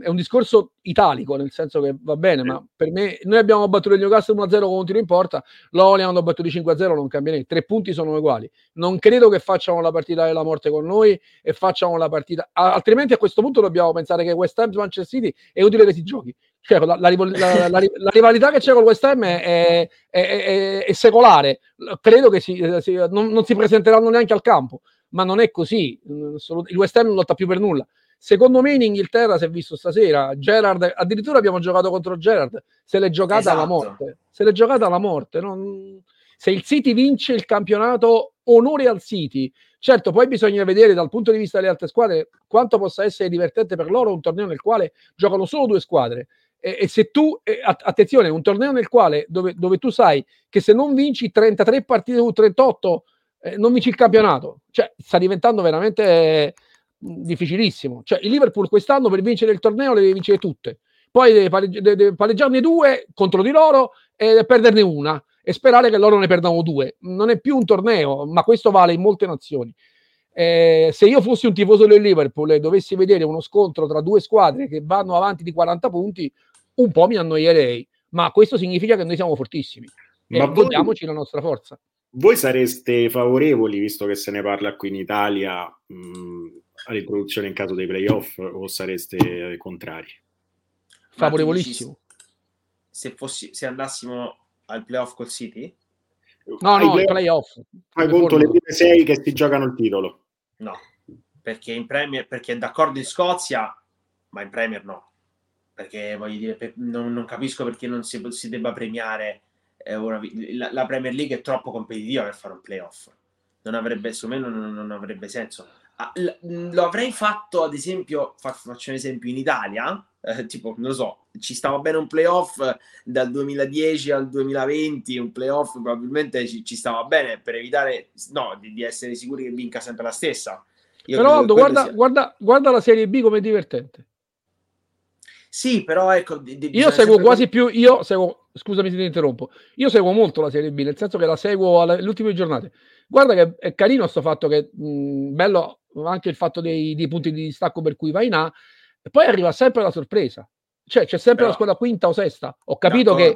è un discorso italico, nel senso che va bene, ma per me noi abbiamo battuto il Newcastle 1-0 con un tiro in porta, loro li hanno battuti 5-0, non cambia niente, tre punti sono uguali. Non credo che facciano la partita della morte con noi e facciano la partita, altrimenti a questo punto dobbiamo pensare che West Ham Manchester City è utile che si giochi. Cioè, la, la, la, la rivalità che c'è con West Ham è, è, è, è secolare, credo che si, si, non, non si presenteranno neanche al campo, ma non è così. Il West Ham non lotta più per nulla Secondo me in Inghilterra si è visto stasera, Gerard, addirittura abbiamo giocato contro Gerard, se l'è giocata esatto. alla morte. Se l'è giocata alla morte. Non... Se il City vince il campionato, onore al City. Certo, poi bisogna vedere dal punto di vista delle altre squadre quanto possa essere divertente per loro un torneo nel quale giocano solo due squadre. E, e se tu, eh, attenzione, un torneo nel quale dove, dove, tu sai che se non vinci 33 partite su 38, eh, non vinci il campionato. Cioè, sta diventando veramente difficilissimo. Cioè, il Liverpool quest'anno per vincere il torneo le deve vincere tutte. Poi deve, pareggi- deve pareggiarne due contro di loro e perderne una e sperare che loro ne perdano due. Non è più un torneo, ma questo vale in molte nazioni. Eh, se io fossi un tifoso del Liverpool e dovessi vedere uno scontro tra due squadre che vanno avanti di 40 punti, un po' mi annoierei, ma questo significa che noi siamo fortissimi. Ma e godiamoci la nostra forza. Voi sareste favorevoli, visto che se ne parla qui in Italia, mh, all'introduzione in caso dei playoff o sareste contrari? Favorevolissimo. Se, fossi, se andassimo al playoff col City? No, no, playoff. playoff. Fai conto le prime sei che si giocano il titolo. No, perché in Premier, perché è d'accordo in Scozia, ma in Premier no. Perché voglio dire, non, non capisco perché non si, si debba premiare eh, una, la, la, Premier League è troppo competitiva per fare un playoff. Non avrebbe, secondo me, non, non avrebbe senso lo avrei fatto ad esempio, faccio un esempio in Italia, eh, tipo, non lo so, ci stava bene un playoff dal 2010 al 2020, un playoff probabilmente ci, ci stava bene per evitare no, di, di, essere sicuri che vinca sempre la stessa. Io però Aldo, guarda, sia... guarda, guarda la Serie B come è divertente. Sì, però ecco. Di, di, io seguo quasi come... più. Io seguo, scusami se ti interrompo. Io seguo molto la Serie B, nel senso che la seguo alle ultime giornate. Guarda che è carino questo fatto che mh, bello anche il fatto dei, dei, punti di distacco per cui va in A, e poi arriva sempre la sorpresa. Cioè, c'è sempre però, la squadra quinta o sesta. Ho capito che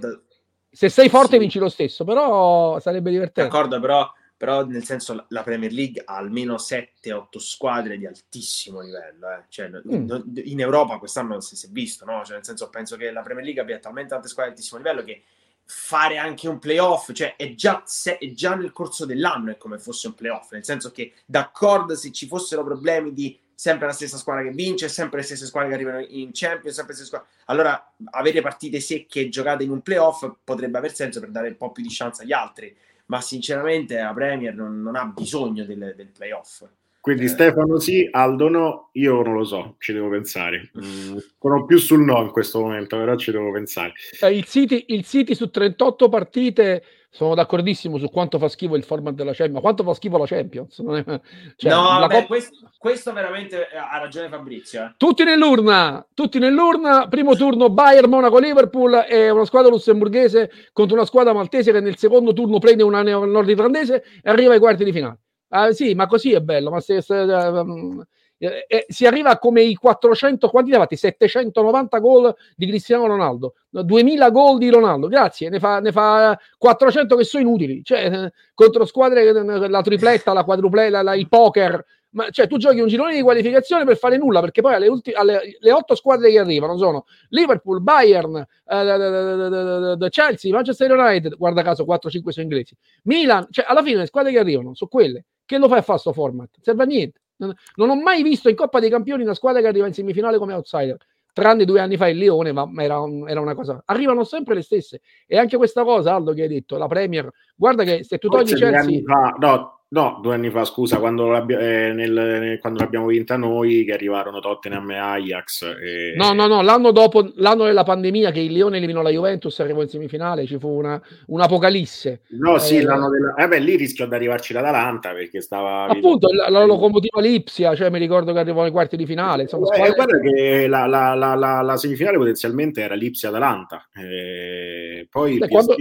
se sei forte sì. vinci lo stesso, però sarebbe divertente. D'accordo, però, però nel senso la Premier League ha almeno 7-8 squadre di altissimo livello. Eh. Cioè, mm. In Europa quest'anno si, si è visto, no? Cioè, nel senso penso che la Premier League abbia talmente tante squadre di altissimo livello che fare anche un playoff, cioè è già, se, è già nel corso dell'anno è come fosse un playoff, nel senso che d'accordo se ci fossero problemi di sempre la stessa squadra che vince, sempre le stesse squadre che arrivano in Champions, sempre le stesse squadre. Allora, avere partite secche giocate in un playoff potrebbe aver senso per dare un po' più di chance agli altri, ma sinceramente la Premier non, non ha bisogno del, del playoff. Quindi eh. Stefano sì, Aldo no, io non lo so, ci devo pensare. Mm, sono più sul no in questo momento, però ci devo pensare. Eh, il, City, il City su 38 partite, sono d'accordissimo su quanto fa schifo il format della Champions, ma quanto fa schifo la Champions? È... Cioè, no, beh, Coppa... questo, questo, veramente eh, ha ragione Fabrizio. Eh. Tutti nell'urna, tutti nell'urna, primo turno Bayern, Monaco, Liverpool e una squadra lussemburghese contro una squadra maltese che nel secondo turno prende una nord-irlandese e arriva ai quarti di finale. Ah, sì, ma così è bello, ma se, se um, eh, eh, si arriva come i 400, quanti ne fatti? 790 gol di Cristiano Ronaldo, 2000 gol di Ronaldo, grazie, ne fa, ne fa 400 che sono inutili, cioè eh, contro squadre, la tripletta, la quadrupletta, la, il poker, ma cioè tu giochi un girone di qualificazione per fare nulla perché poi alle, ulti- alle le otto squadre che arrivano sono Liverpool, Bayern, eh, Chelsea, Manchester United, guarda caso 4-5 sono inglesi, Milan, cioè alla fine le squadre che arrivano sono quelle che lo fai a fare sto format? Serve a niente. Non, ho mai visto in Coppa dei Campioni una squadra che arriva in semifinale come outsider. Tranne due anni fa il Lione, ma era, un, era, una cosa. Arrivano sempre le stesse. E anche questa cosa, Aldo, che hai detto, la Premier. Guarda che se tu togli Chelsea. Fa, no, No, due anni fa, scusa, quando, eh, nel, quando l'abbiamo vinta noi, che arrivarono Tottenham e Ajax. E... No, no, no, l'anno dopo, l'anno della pandemia, che il Lione eliminò la Juventus, arrivò in semifinale, ci fu una, un'apocalisse. No, sì, eh, l'anno della... Eh beh, lì rischiò di arrivarci l'Atalanta, perché stava... Appunto, la, la locomotiva Lipsia, cioè mi ricordo che arrivò nei quarti di finale. Insomma, eh, squadre... guarda che la, la, la, la, semifinale potenzialmente era Lipsia-Atalanta. Eh, poi Beh, quando,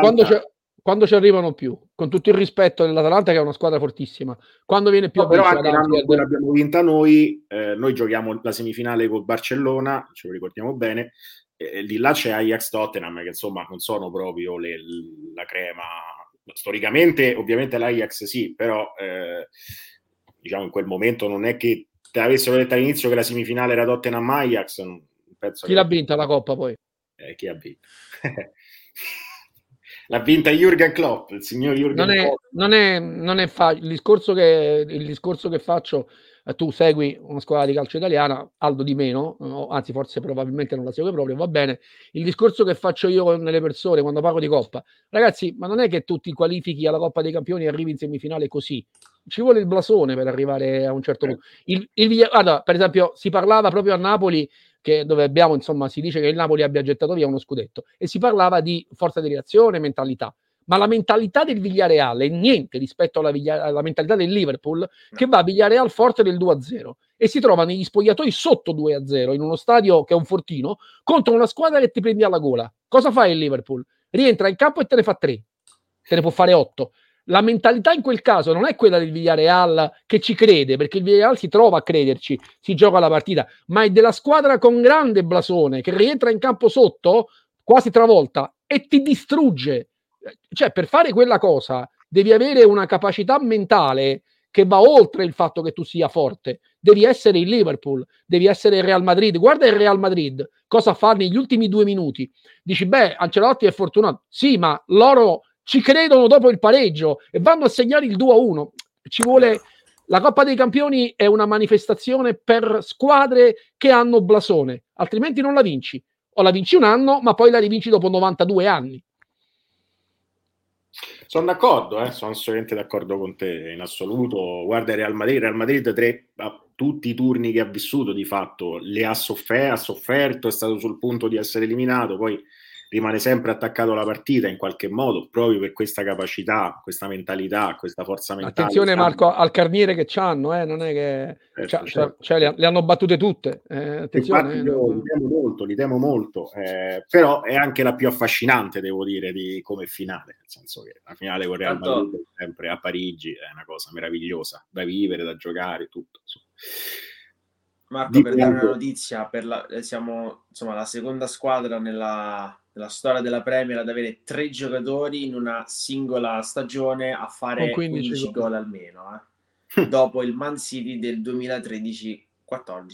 quando, c'è, quando ci arrivano più, con tutto il rispetto dell'Atalanta che è una squadra fortissima, quando viene più no, però anche l'anno in cui l'abbiamo vinta noi, eh, noi giochiamo la semifinale col Barcellona, ce lo ricordiamo bene, e lì là c'è Ajax Tottenham che insomma non sono proprio le, la crema storicamente ovviamente l'Ajax sì però eh, diciamo in quel momento non è che te avessero detto all'inizio che la semifinale era Tottenham Ajax penso chi che... l'ha vinta la coppa poi? Eh, chi ha vinto? L'ha vinta Jürgen Klopp, il signor Jürgen non è, Klopp. Non è, non è fa- il, discorso che, il discorso che faccio, eh, tu segui una squadra di calcio italiana, Aldo di meno, no, anzi forse probabilmente non la segue proprio, va bene. Il discorso che faccio io con le persone quando parlo di Coppa, ragazzi, ma non è che tu ti qualifichi alla Coppa dei Campioni e arrivi in semifinale così. Ci vuole il blasone per arrivare a un certo punto. Il, il, allora, per esempio, si parlava proprio a Napoli che, dove abbiamo, insomma, si dice che il Napoli abbia gettato via uno scudetto e si parlava di forza di reazione, mentalità. Ma la mentalità del Villareal è niente rispetto alla, alla mentalità del Liverpool, che va a Villareal forte del 2-0 e si trova negli spogliatoi sotto 2-0 in uno stadio che è un fortino contro una squadra che ti prendi alla gola. Cosa fa il Liverpool? Rientra in campo e te ne fa 3, te ne può fare 8 la mentalità in quel caso non è quella del Villarreal che ci crede, perché il Villarreal si trova a crederci, si gioca la partita, ma è della squadra con grande blasone che rientra in campo sotto, quasi travolta, e ti distrugge. Cioè, per fare quella cosa devi avere una capacità mentale che va oltre il fatto che tu sia forte. Devi essere il Liverpool, devi essere il Real Madrid. Guarda il Real Madrid, cosa fa negli ultimi due minuti. Dici, beh, Ancelotti è fortunato. Sì, ma loro ci credono dopo il pareggio e vanno a segnare il 2-1. Ci vuole la Coppa dei Campioni è una manifestazione per squadre che hanno blasone, altrimenti non la vinci. O la vinci un anno, ma poi la rivinci dopo 92 anni. Sono d'accordo, eh? sono assolutamente d'accordo con te in assoluto. Guarda Real Madrid, Real Madrid tre, a tutti i turni che ha vissuto di fatto le ha, soffer- ha sofferto, è stato sul punto di essere eliminato, poi rimane sempre attaccato alla partita in qualche modo, proprio per questa capacità, questa mentalità, questa forza mentale. Attenzione Marco al carniere che c'hanno, eh, non è che certo, certo. Cioè, le, le, hanno battute tutte. Eh, attenzione. Eh, io li temo molto, li temo molto, eh, però è anche la più affascinante, devo dire, di come finale, nel senso che la finale con Real Madrid sempre a Parigi è una cosa meravigliosa da vivere, da giocare, tutto. Insomma. Marco, di per dare una notizia, la, eh, siamo insomma, la seconda squadra nella, nella, storia della Premier ad avere tre giocatori in una singola stagione a fare 15, 15 gol almeno, eh. dopo il Man City del 2013-14,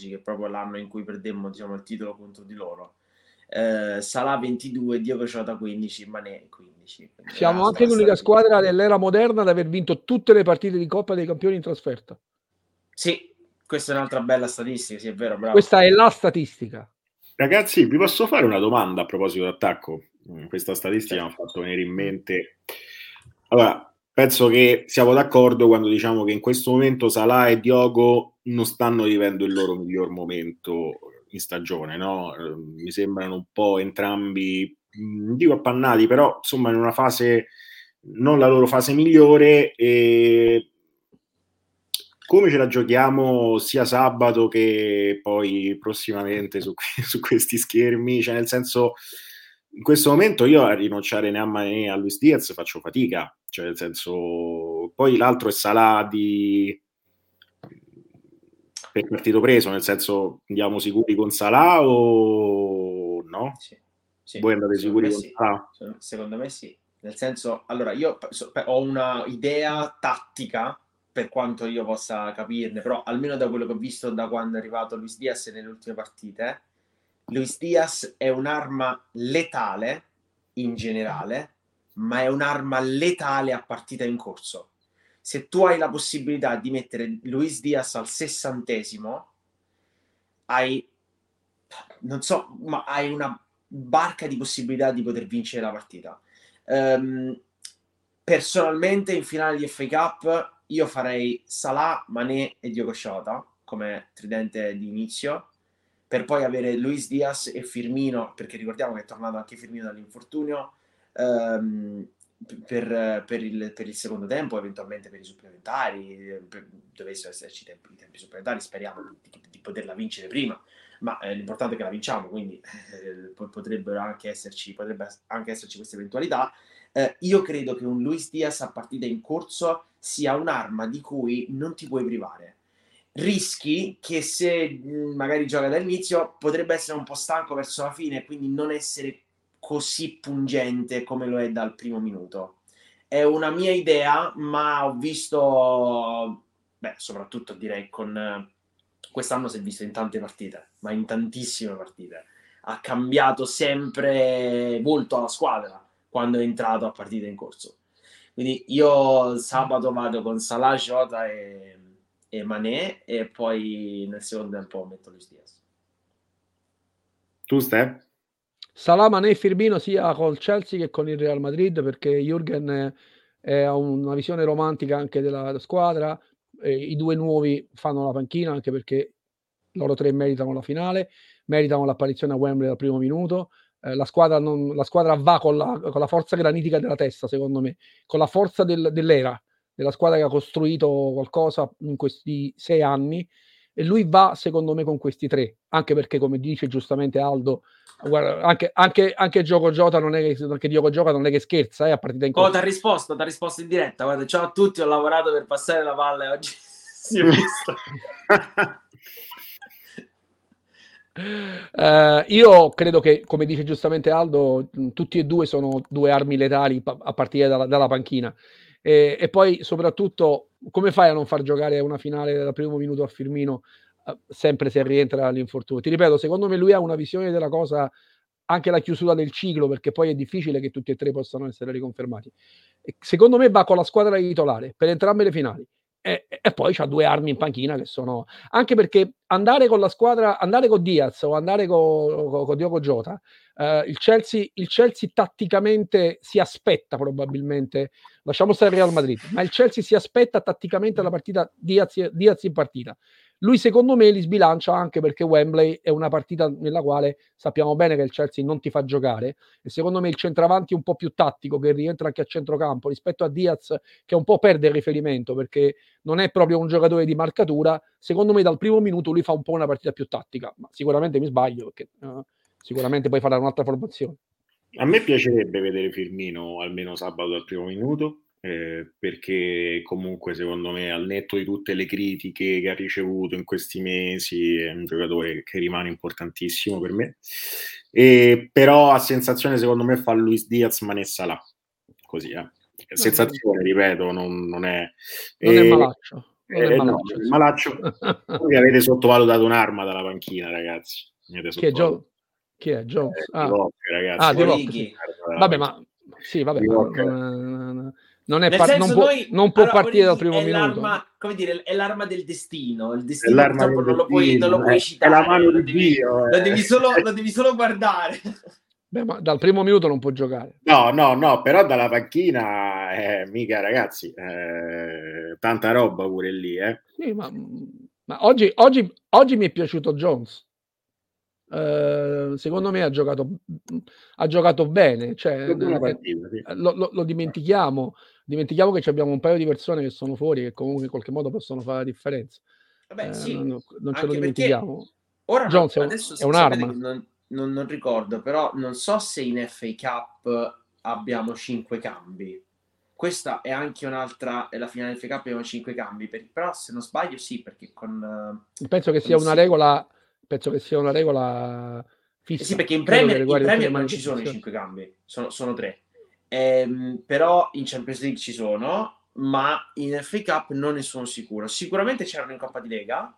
che è proprio l'anno in cui perdemmo diciamo, il titolo contro di loro. Eh, Salah 22, Diogo Jota 15, Mané 15. Siamo anche l'unica squadra dell'era moderna ad aver vinto tutte le partite di Coppa dei Campioni in trasferta. Sì, questa è un'altra bella statistica, sì, è vero. Bravo. Questa è la statistica. Ragazzi, vi posso fare una domanda a proposito d'attacco? Mm, questa statistica mi ha fatto venire in mente. Allora, penso che siamo d'accordo quando diciamo che in questo momento Salah e Diogo non stanno vivendo il loro miglior momento in stagione, no? Eh, mi sembrano un po' entrambi, non dico appannati, però insomma in una fase, non la loro fase migliore e come ce la giochiamo sia sabato che poi prossimamente su, su questi schermi? Cioè, nel senso, in questo momento io a rinunciare né a Mané né a Luis Diaz faccio fatica, cioè nel senso, poi l'altro è Salah di per partito preso, nel senso andiamo sicuri con Salah o no? Sì, sì. Voi andate sicuri con sì. Salah? Secondo me sì, nel senso, allora io ho una idea tattica per quanto io possa capirne, però almeno da quello che ho visto da quando è arrivato Luis Diaz nelle ultime partite, Luis Diaz è un'arma letale in generale, ma è un'arma letale a partita in corso. Se tu hai la possibilità di mettere Luis Diaz al sessantesimo, hai, non so, ma hai una barca di possibilità di poter vincere la partita. Um, personalmente in finale di FA Cup io farei Salah, Mané e Diogo Shota come tridente di inizio per poi avere Luis Diaz e Firmino perché ricordiamo che è tornato anche Firmino dall'infortunio ehm, per, per, il, per, il, secondo tempo, eventualmente per i supplementari, per, dovessero esserci tempi, tempi supplementari, speriamo di, di, poterla vincere prima, ma eh, l'importante è che la vinciamo, quindi eh, potrebbero anche esserci, potrebbe anche esserci questa eventualità. Eh, io credo che un Luis Diaz a partita in corso sia un'arma di cui non ti puoi privare. Rischi che se magari gioca dall'inizio potrebbe essere un po' stanco verso la fine, quindi non essere così pungente come lo è dal primo minuto. È una mia idea, ma ho visto, beh, soprattutto direi con quest'anno si è visto in tante partite, ma in tantissime partite. Ha cambiato sempre molto alla squadra quando è entrato a partita in corso. Quindi io sabato vado con Salah, Jota e, e Mané e poi nel secondo tempo metto Luis Diaz. Tu, Steph? Salah, Mané e Firmino sia col Chelsea che con il Real Madrid perché Jürgen ha una visione romantica anche della squadra. I due nuovi fanno la panchina anche perché loro tre meritano la finale, meritano l'apparizione a Wembley dal primo minuto. Eh, la, squadra non, la, squadra va con la, con la, forza granitica della testa, secondo me, con la forza del, dell'era, della squadra che ha costruito qualcosa in questi sei anni e lui va secondo me con questi tre, anche perché come dice giustamente Aldo, guarda, anche, anche, anche Gioco Giota non è che, anche Diogo Gioca non è che scherza, eh, a partita in corso. Oh, ti ha risposto, ti ha risposto in diretta, guarda, ciao a tutti, ho lavorato per passare la palla e oggi si è visto. Uh, io credo che, come dice giustamente Aldo, tutti e due sono due armi letali a partire dalla, dalla panchina. E, e, poi, soprattutto, come fai a non far giocare una finale dal primo minuto a Firmino, uh, sempre se rientra all'infortunio? Ti ripeto, secondo me lui ha una visione della cosa, anche la chiusura del ciclo, perché poi è difficile che tutti e tre possano essere riconfermati. E secondo me va con la squadra titolare per entrambe le finali. E, e, poi c'ha due armi in panchina che sono anche perché andare con la squadra, andare con Diaz o andare con, con, con Diogo Jota, eh, il, Chelsea, il Chelsea tatticamente si aspetta probabilmente, lasciamo stare il Real Madrid, ma il Chelsea si aspetta tatticamente la partita Diaz, Diaz in partita. Lui secondo me li sbilancia anche perché Wembley è una partita nella quale sappiamo bene che il Chelsea non ti fa giocare e secondo me il centravanti un po' più tattico che rientra anche a centrocampo rispetto a Diaz che un po' perde il riferimento perché non è proprio un giocatore di marcatura, secondo me dal primo minuto lui fa un po' una partita più tattica, ma sicuramente mi sbaglio perché uh, sicuramente poi farà un'altra formazione. A me piacerebbe vedere Firmino almeno sabato al primo minuto eh, perché comunque secondo me al netto di tutte le critiche che ha ricevuto in questi mesi è un giocatore che rimane importantissimo per me e, però a sensazione secondo me fa Luis Diaz Manessa là così eh. sensazione ripeto non, non è non è malaccio non è malaccio, eh, no, malaccio. voi avete sottovalutato un'arma dalla panchina ragazzi chi è, Joe? chi è Jones? Eh, ah. Rock, ragazzi. Ah, di Rock, sì. vabbè ma sì vabbè ma, non, è par- non può, noi, non può allora, partire dal primo minuto. Come dire, è l'arma del destino. Il destino l'arma non, lo puoi, non lo puoi è, citare. È la mano di Dio. Lo devi, solo, lo devi solo guardare. Beh, ma dal primo minuto non può giocare. No, no, no, però dalla panchina, eh, mica ragazzi, eh, tanta roba pure lì. Eh. Sì, ma, ma oggi, oggi, oggi mi è piaciuto Jones. Uh, secondo me ha giocato, ha giocato bene, cioè, partita, sì. lo, lo, lo, dimentichiamo, dimentichiamo che abbiamo un paio di persone che sono fuori che comunque in qualche modo possono fare la differenza. Vabbè, uh, sì, non, non ce lo dimentichiamo. Ora Jones adesso è un'arma. Non, non, non, ricordo, però non so se in FA Cup abbiamo 5 cambi. Questa è anche un'altra, è la finale FA Cup abbiamo 5 cambi, per, però se non sbaglio sì, perché con... Penso che sia una regola penso che sia una regola fissa. Eh sì, perché in Premier, in Premier non ci sono i cinque cambi, sono, sono tre. Ehm, però in Champions League ci sono, ma in FA Cup non ne sono sicuro. Sicuramente c'erano in Coppa di Lega,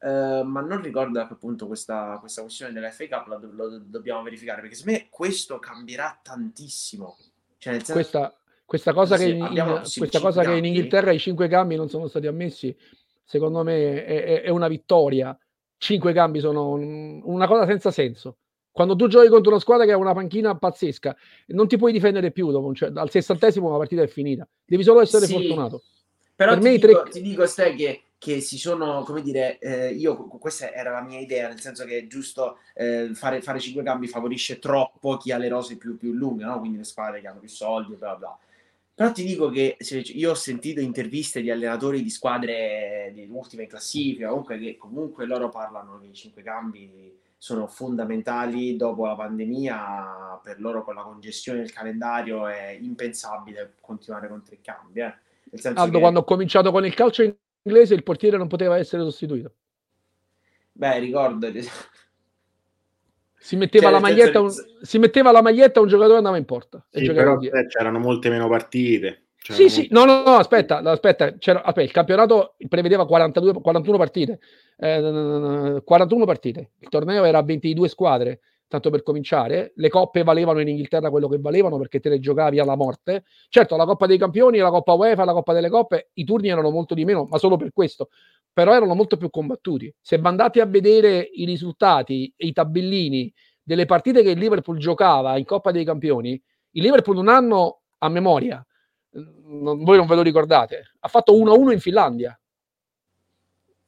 eh, ma non ricordo a che punto questa, questa questione della FA Cup la do, lo, dobbiamo verificare, perché secondo me questo cambierà tantissimo. Cioè, senso, questa, questa cosa, che in, in, questa cosa che in Inghilterra i cinque cambi non sono stati ammessi, secondo me è, è, è una vittoria cinque cambi sono una cosa senza senso. Quando tu giochi contro una squadra che ha una panchina pazzesca, non ti puoi difendere più dopo, cioè, al sessantesimo la partita è finita. Devi solo essere sì, fortunato. Però per ti, me dico, tre... ti dico, Ste, che, che, si sono, come dire, eh, io questa era la mia idea, nel senso che è giusto eh, fare, fare cinque cambi favorisce troppo chi ha le rose più, più lunghe, no? quindi le squadre che hanno più soldi, bla bla. Però ti dico che io ho sentito interviste di allenatori di squadre di ultima in classifica, comunque che comunque loro parlano che i cinque cambi sono fondamentali dopo la pandemia, per loro con la congestione del calendario è impensabile continuare con tre cambi. Eh. Aldo, che... quando ho cominciato con il calcio inglese il portiere non poteva essere sostituito. Beh, ricordo. Si metteva, cioè, la maglietta, un, si metteva la maglietta un giocatore andava in porta. Sì, però eh, c'erano molte meno partite. C'erano sì, molte... sì, no, no, no, aspetta, aspetta, aspetta, il campionato prevedeva 42, 41 partite, eh, 41 partite, il torneo era 22 squadre, tanto per cominciare, le coppe valevano in Inghilterra quello che valevano perché te le giocavi alla morte. Certo, la Coppa dei Campioni, la Coppa UEFA, la Coppa delle Coppe, i turni erano molto di meno, ma solo per questo, però erano molto più combattuti. Se andate a vedere i risultati e i tabellini delle partite che il Liverpool giocava in Coppa dei Campioni, il Liverpool un anno a memoria, non, voi non ve lo ricordate, ha fatto 1-1 in Finlandia.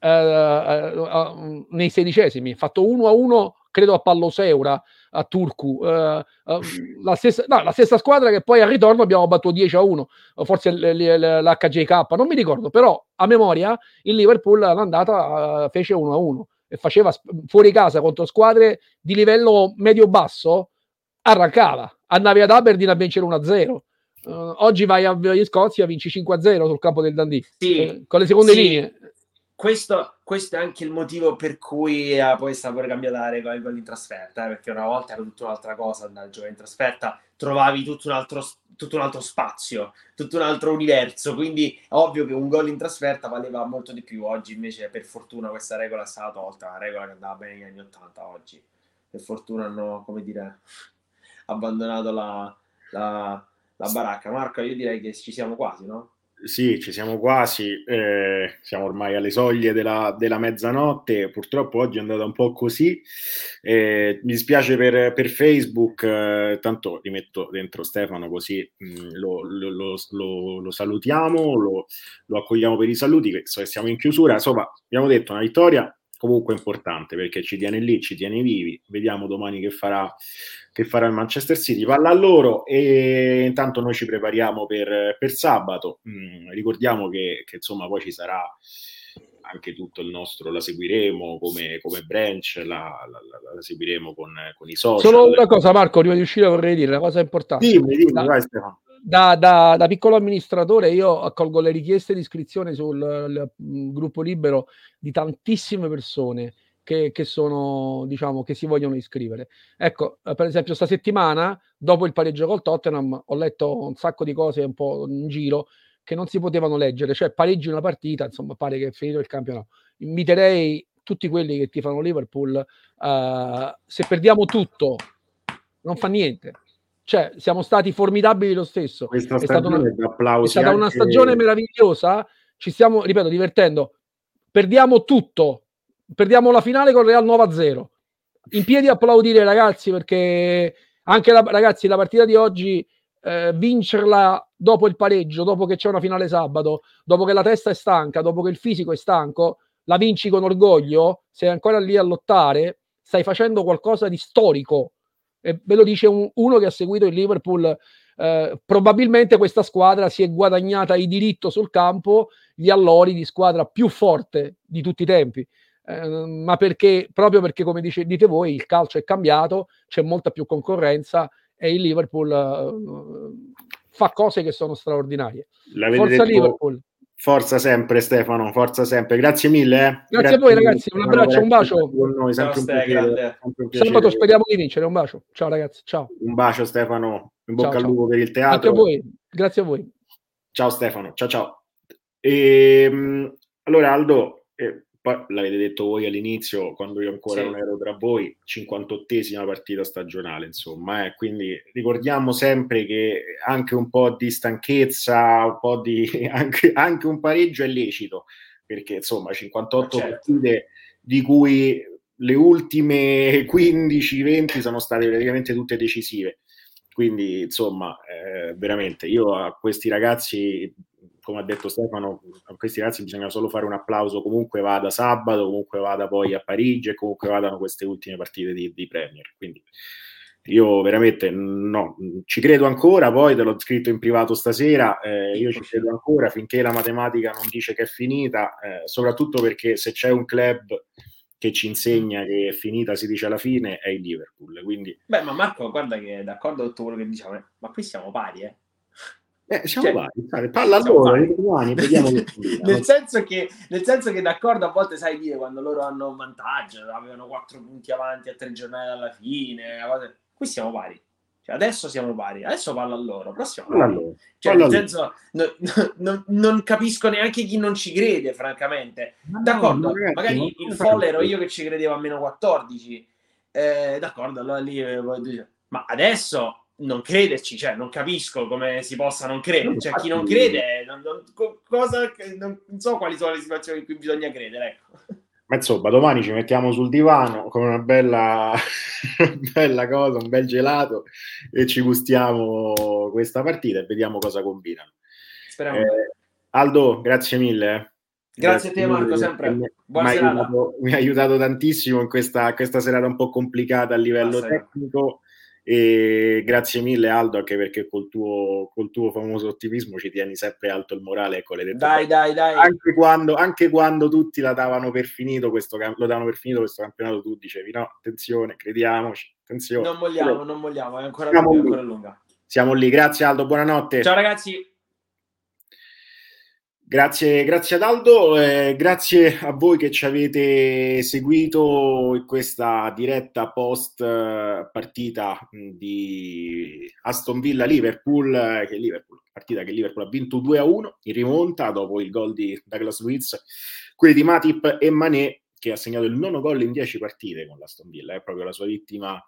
Uh, uh, nei sedicesimi, ha fatto 1-1 credo a Palloseura, a Turku, la, stessa, no, la, stessa, squadra che poi al ritorno abbiamo battuto 10 a 1, forse l'HJK, non mi ricordo, però a memoria il Liverpool all'andata fece 1 a 1 e faceva fuori casa contro squadre di livello medio-basso, arrancava, andavi ad Aberdeen a vincere 1 0. oggi vai a Scozia, vinci 5 a 0 sul campo del Dundee, sì, eh, con le seconde sì. linee. Questo, questo, è anche il motivo per cui uh, poi è stata pure cambiata la regola gol in trasferta, eh, perché una volta era tutta un'altra cosa andare a giocare in trasferta, trovavi tutto un, altro, tutto un altro spazio, tutto un altro universo, quindi è ovvio che un gol in trasferta valeva molto di più, oggi invece per fortuna questa regola è stata tolta, una regola che andava bene negli anni 80 oggi, per fortuna hanno, come dire, abbandonato la, la, la baracca. Marco, io direi che ci siamo quasi, no? Sì, ci siamo quasi, eh, siamo ormai alle soglie della, della, mezzanotte, purtroppo oggi è andata un po' così, eh, mi dispiace per, per Facebook, eh, tanto rimetto dentro Stefano così mh, mm, lo, lo, lo, lo, salutiamo, lo, accogliamo per i saluti, che siamo in chiusura, insomma abbiamo detto una vittoria comunque importante perché ci tiene lì, ci tiene vivi, vediamo domani che farà che farà il Manchester City. Palla a loro e intanto noi ci prepariamo per, per sabato. Mm, ricordiamo che, che, insomma poi ci sarà anche tutto il nostro, la seguiremo come, come branch, la, la, la, la seguiremo con, con, i social. Solo una cosa Marco, prima di uscire vorrei dire una cosa importante. Dimmi, dimmi, vai Stefano. Da, da, da, piccolo amministratore io accolgo le richieste di iscrizione sul il, il gruppo libero di tantissime persone che, che, sono, diciamo, che si vogliono iscrivere. Ecco, eh, per esempio, sta settimana, dopo il pareggio col Tottenham, ho letto un sacco di cose un po' in giro che non si potevano leggere, cioè pareggi una partita, insomma, pare che è finito il campionato. Inviterei tutti quelli che ti fanno Liverpool, uh, se perdiamo tutto, non fa niente. Cioè, siamo stati formidabili lo stesso. Questa è stata una, è stata una stagione meravigliosa. Ci stiamo, ripeto, divertendo. Perdiamo tutto, perdiamo la finale con Real 9-0. In piedi applaudire ragazzi perché anche la, ragazzi la partita di oggi eh, vincerla dopo il pareggio, dopo che c'è una finale sabato, dopo che la testa è stanca, dopo che il fisico è stanco, la vinci con orgoglio, sei ancora lì a lottare, stai facendo qualcosa di storico. E ve lo dice un, uno che ha seguito il Liverpool. Eh, probabilmente questa squadra si è guadagnata il diritto sul campo gli allori di squadra più forte di tutti i tempi. Ehm, ma perché proprio perché, come dice, dite voi, il calcio è cambiato, c'è molta più concorrenza e il Liverpool uh, fa cose che sono straordinarie. Forza Liverpool. Forza sempre Stefano, forza sempre. Grazie mille. Eh. Grazie, Grazie, a voi ragazzi, un abbraccio, un bacio. Noi, sempre ciao, un piacere, sempre un Sabato speriamo di vincere, un bacio. Ciao ragazzi, ciao. Un bacio Stefano, in bocca ciao, al lupo per il teatro. Grazie a voi. Grazie a voi. Ciao Stefano, ciao ciao. E, ehm, allora Aldo, eh, poi l'avete detto voi all'inizio, quando io ancora sì. non ero tra voi, 58esima partita stagionale, insomma, eh. quindi ricordiamo sempre che anche un po' di stanchezza, un po' di anche, anche un pareggio è lecito, perché insomma 58 certo. partite di cui le ultime 15-20 sono state praticamente tutte decisive. Quindi, insomma, eh, veramente io a questi ragazzi, come ha detto Stefano, a questi ragazzi bisogna solo fare un applauso comunque vada sabato, comunque vada poi a Parigi e comunque vadano queste ultime partite di, di Premier. Quindi io veramente no, ci credo ancora, poi te l'ho scritto in privato stasera, eh, io ci credo ancora finché la matematica non dice che è finita, eh, soprattutto perché se c'è un club che ci insegna che è finita, si dice alla fine, è il Liverpool. Quindi... Beh, ma Marco, guarda che è d'accordo con tutto quello che diciamo, ma qui siamo pari, eh. Eh, siamo cioè, vari, palla allora, domani, vediamo nel, senso che, nel senso che d'accordo a volte sai dire quando loro hanno un vantaggio, avevano quattro punti avanti a tre giornate alla fine, volte... qui siamo pari. Cioè, adesso siamo pari, adesso parlo a loro, però siamo pari. Allora. Cioè, nel senso, no, no, non capisco neanche chi non ci crede, francamente. D'accordo, no, ragazzi, magari il foll ero io che ci credevo a meno 14. Eh, d'accordo, allora lì... Eh, ma adesso non crederci, cioè non capisco come si possa non credere. Cioè, chi non crede, non, non, cosa, non, so quali sono le situazioni in cui bisogna credere. Ecco. Ma insomma, domani ci mettiamo sul divano con una bella, bella cosa, un bel gelato e ci gustiamo questa partita e vediamo cosa combinano. Speriamo. Eh, Aldo, grazie mille. Eh. Grazie, grazie, a te Marco, sempre. Mi, mi, ha aiutato, mi, ha aiutato, tantissimo in questa, questa serata un po' complicata a livello Buonasera. tecnico. E grazie mille Aldo anche perché col tuo, col tuo famoso ottimismo ci tieni sempre alto il morale ecco, le dai dai dai. Anche quando, anche quando tutti la davano per finito questo, lo davano per finito questo campionato tu dicevi no attenzione crediamoci attenzione. Non molliamo non molliamo è ancora, Siamo lunga, ancora lunga. Siamo lì. Grazie Aldo. Buonanotte. Ciao ragazzi Grazie, grazie ad Aldo, eh, grazie a voi che ci avete seguito in questa diretta post eh, partita di Aston Villa Liverpool, eh, che Liverpool, partita che Liverpool ha vinto 2 a 1 in rimonta dopo il gol di Douglas Luiz, quelli di Matip e Mané che ha segnato il nono gol in 10 partite con l'Aston Villa, è proprio la sua vittima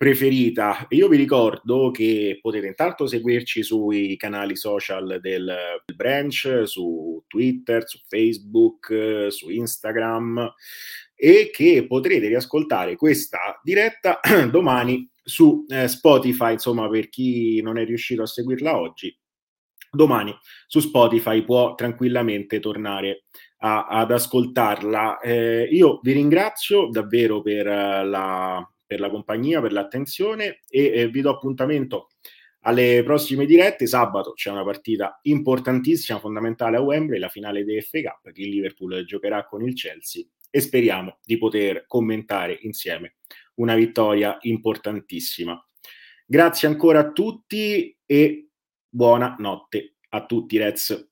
preferita. Io vi ricordo che potete intanto seguirci sui canali social del branch, su Twitter, su Facebook, su Instagram e che potrete riascoltare questa diretta domani su eh, Spotify, insomma, per chi non è riuscito a seguirla oggi. Domani su Spotify può tranquillamente tornare a, ad ascoltarla. Eh, io vi ringrazio davvero per uh, la per la compagnia, per l'attenzione e eh, vi do appuntamento alle prossime dirette. Sabato c'è una partita importantissima, fondamentale a Wembley, la finale di Cup che il Liverpool giocherà con il Chelsea e speriamo di poter commentare insieme una vittoria importantissima. Grazie ancora a tutti e buona notte a tutti, Reds.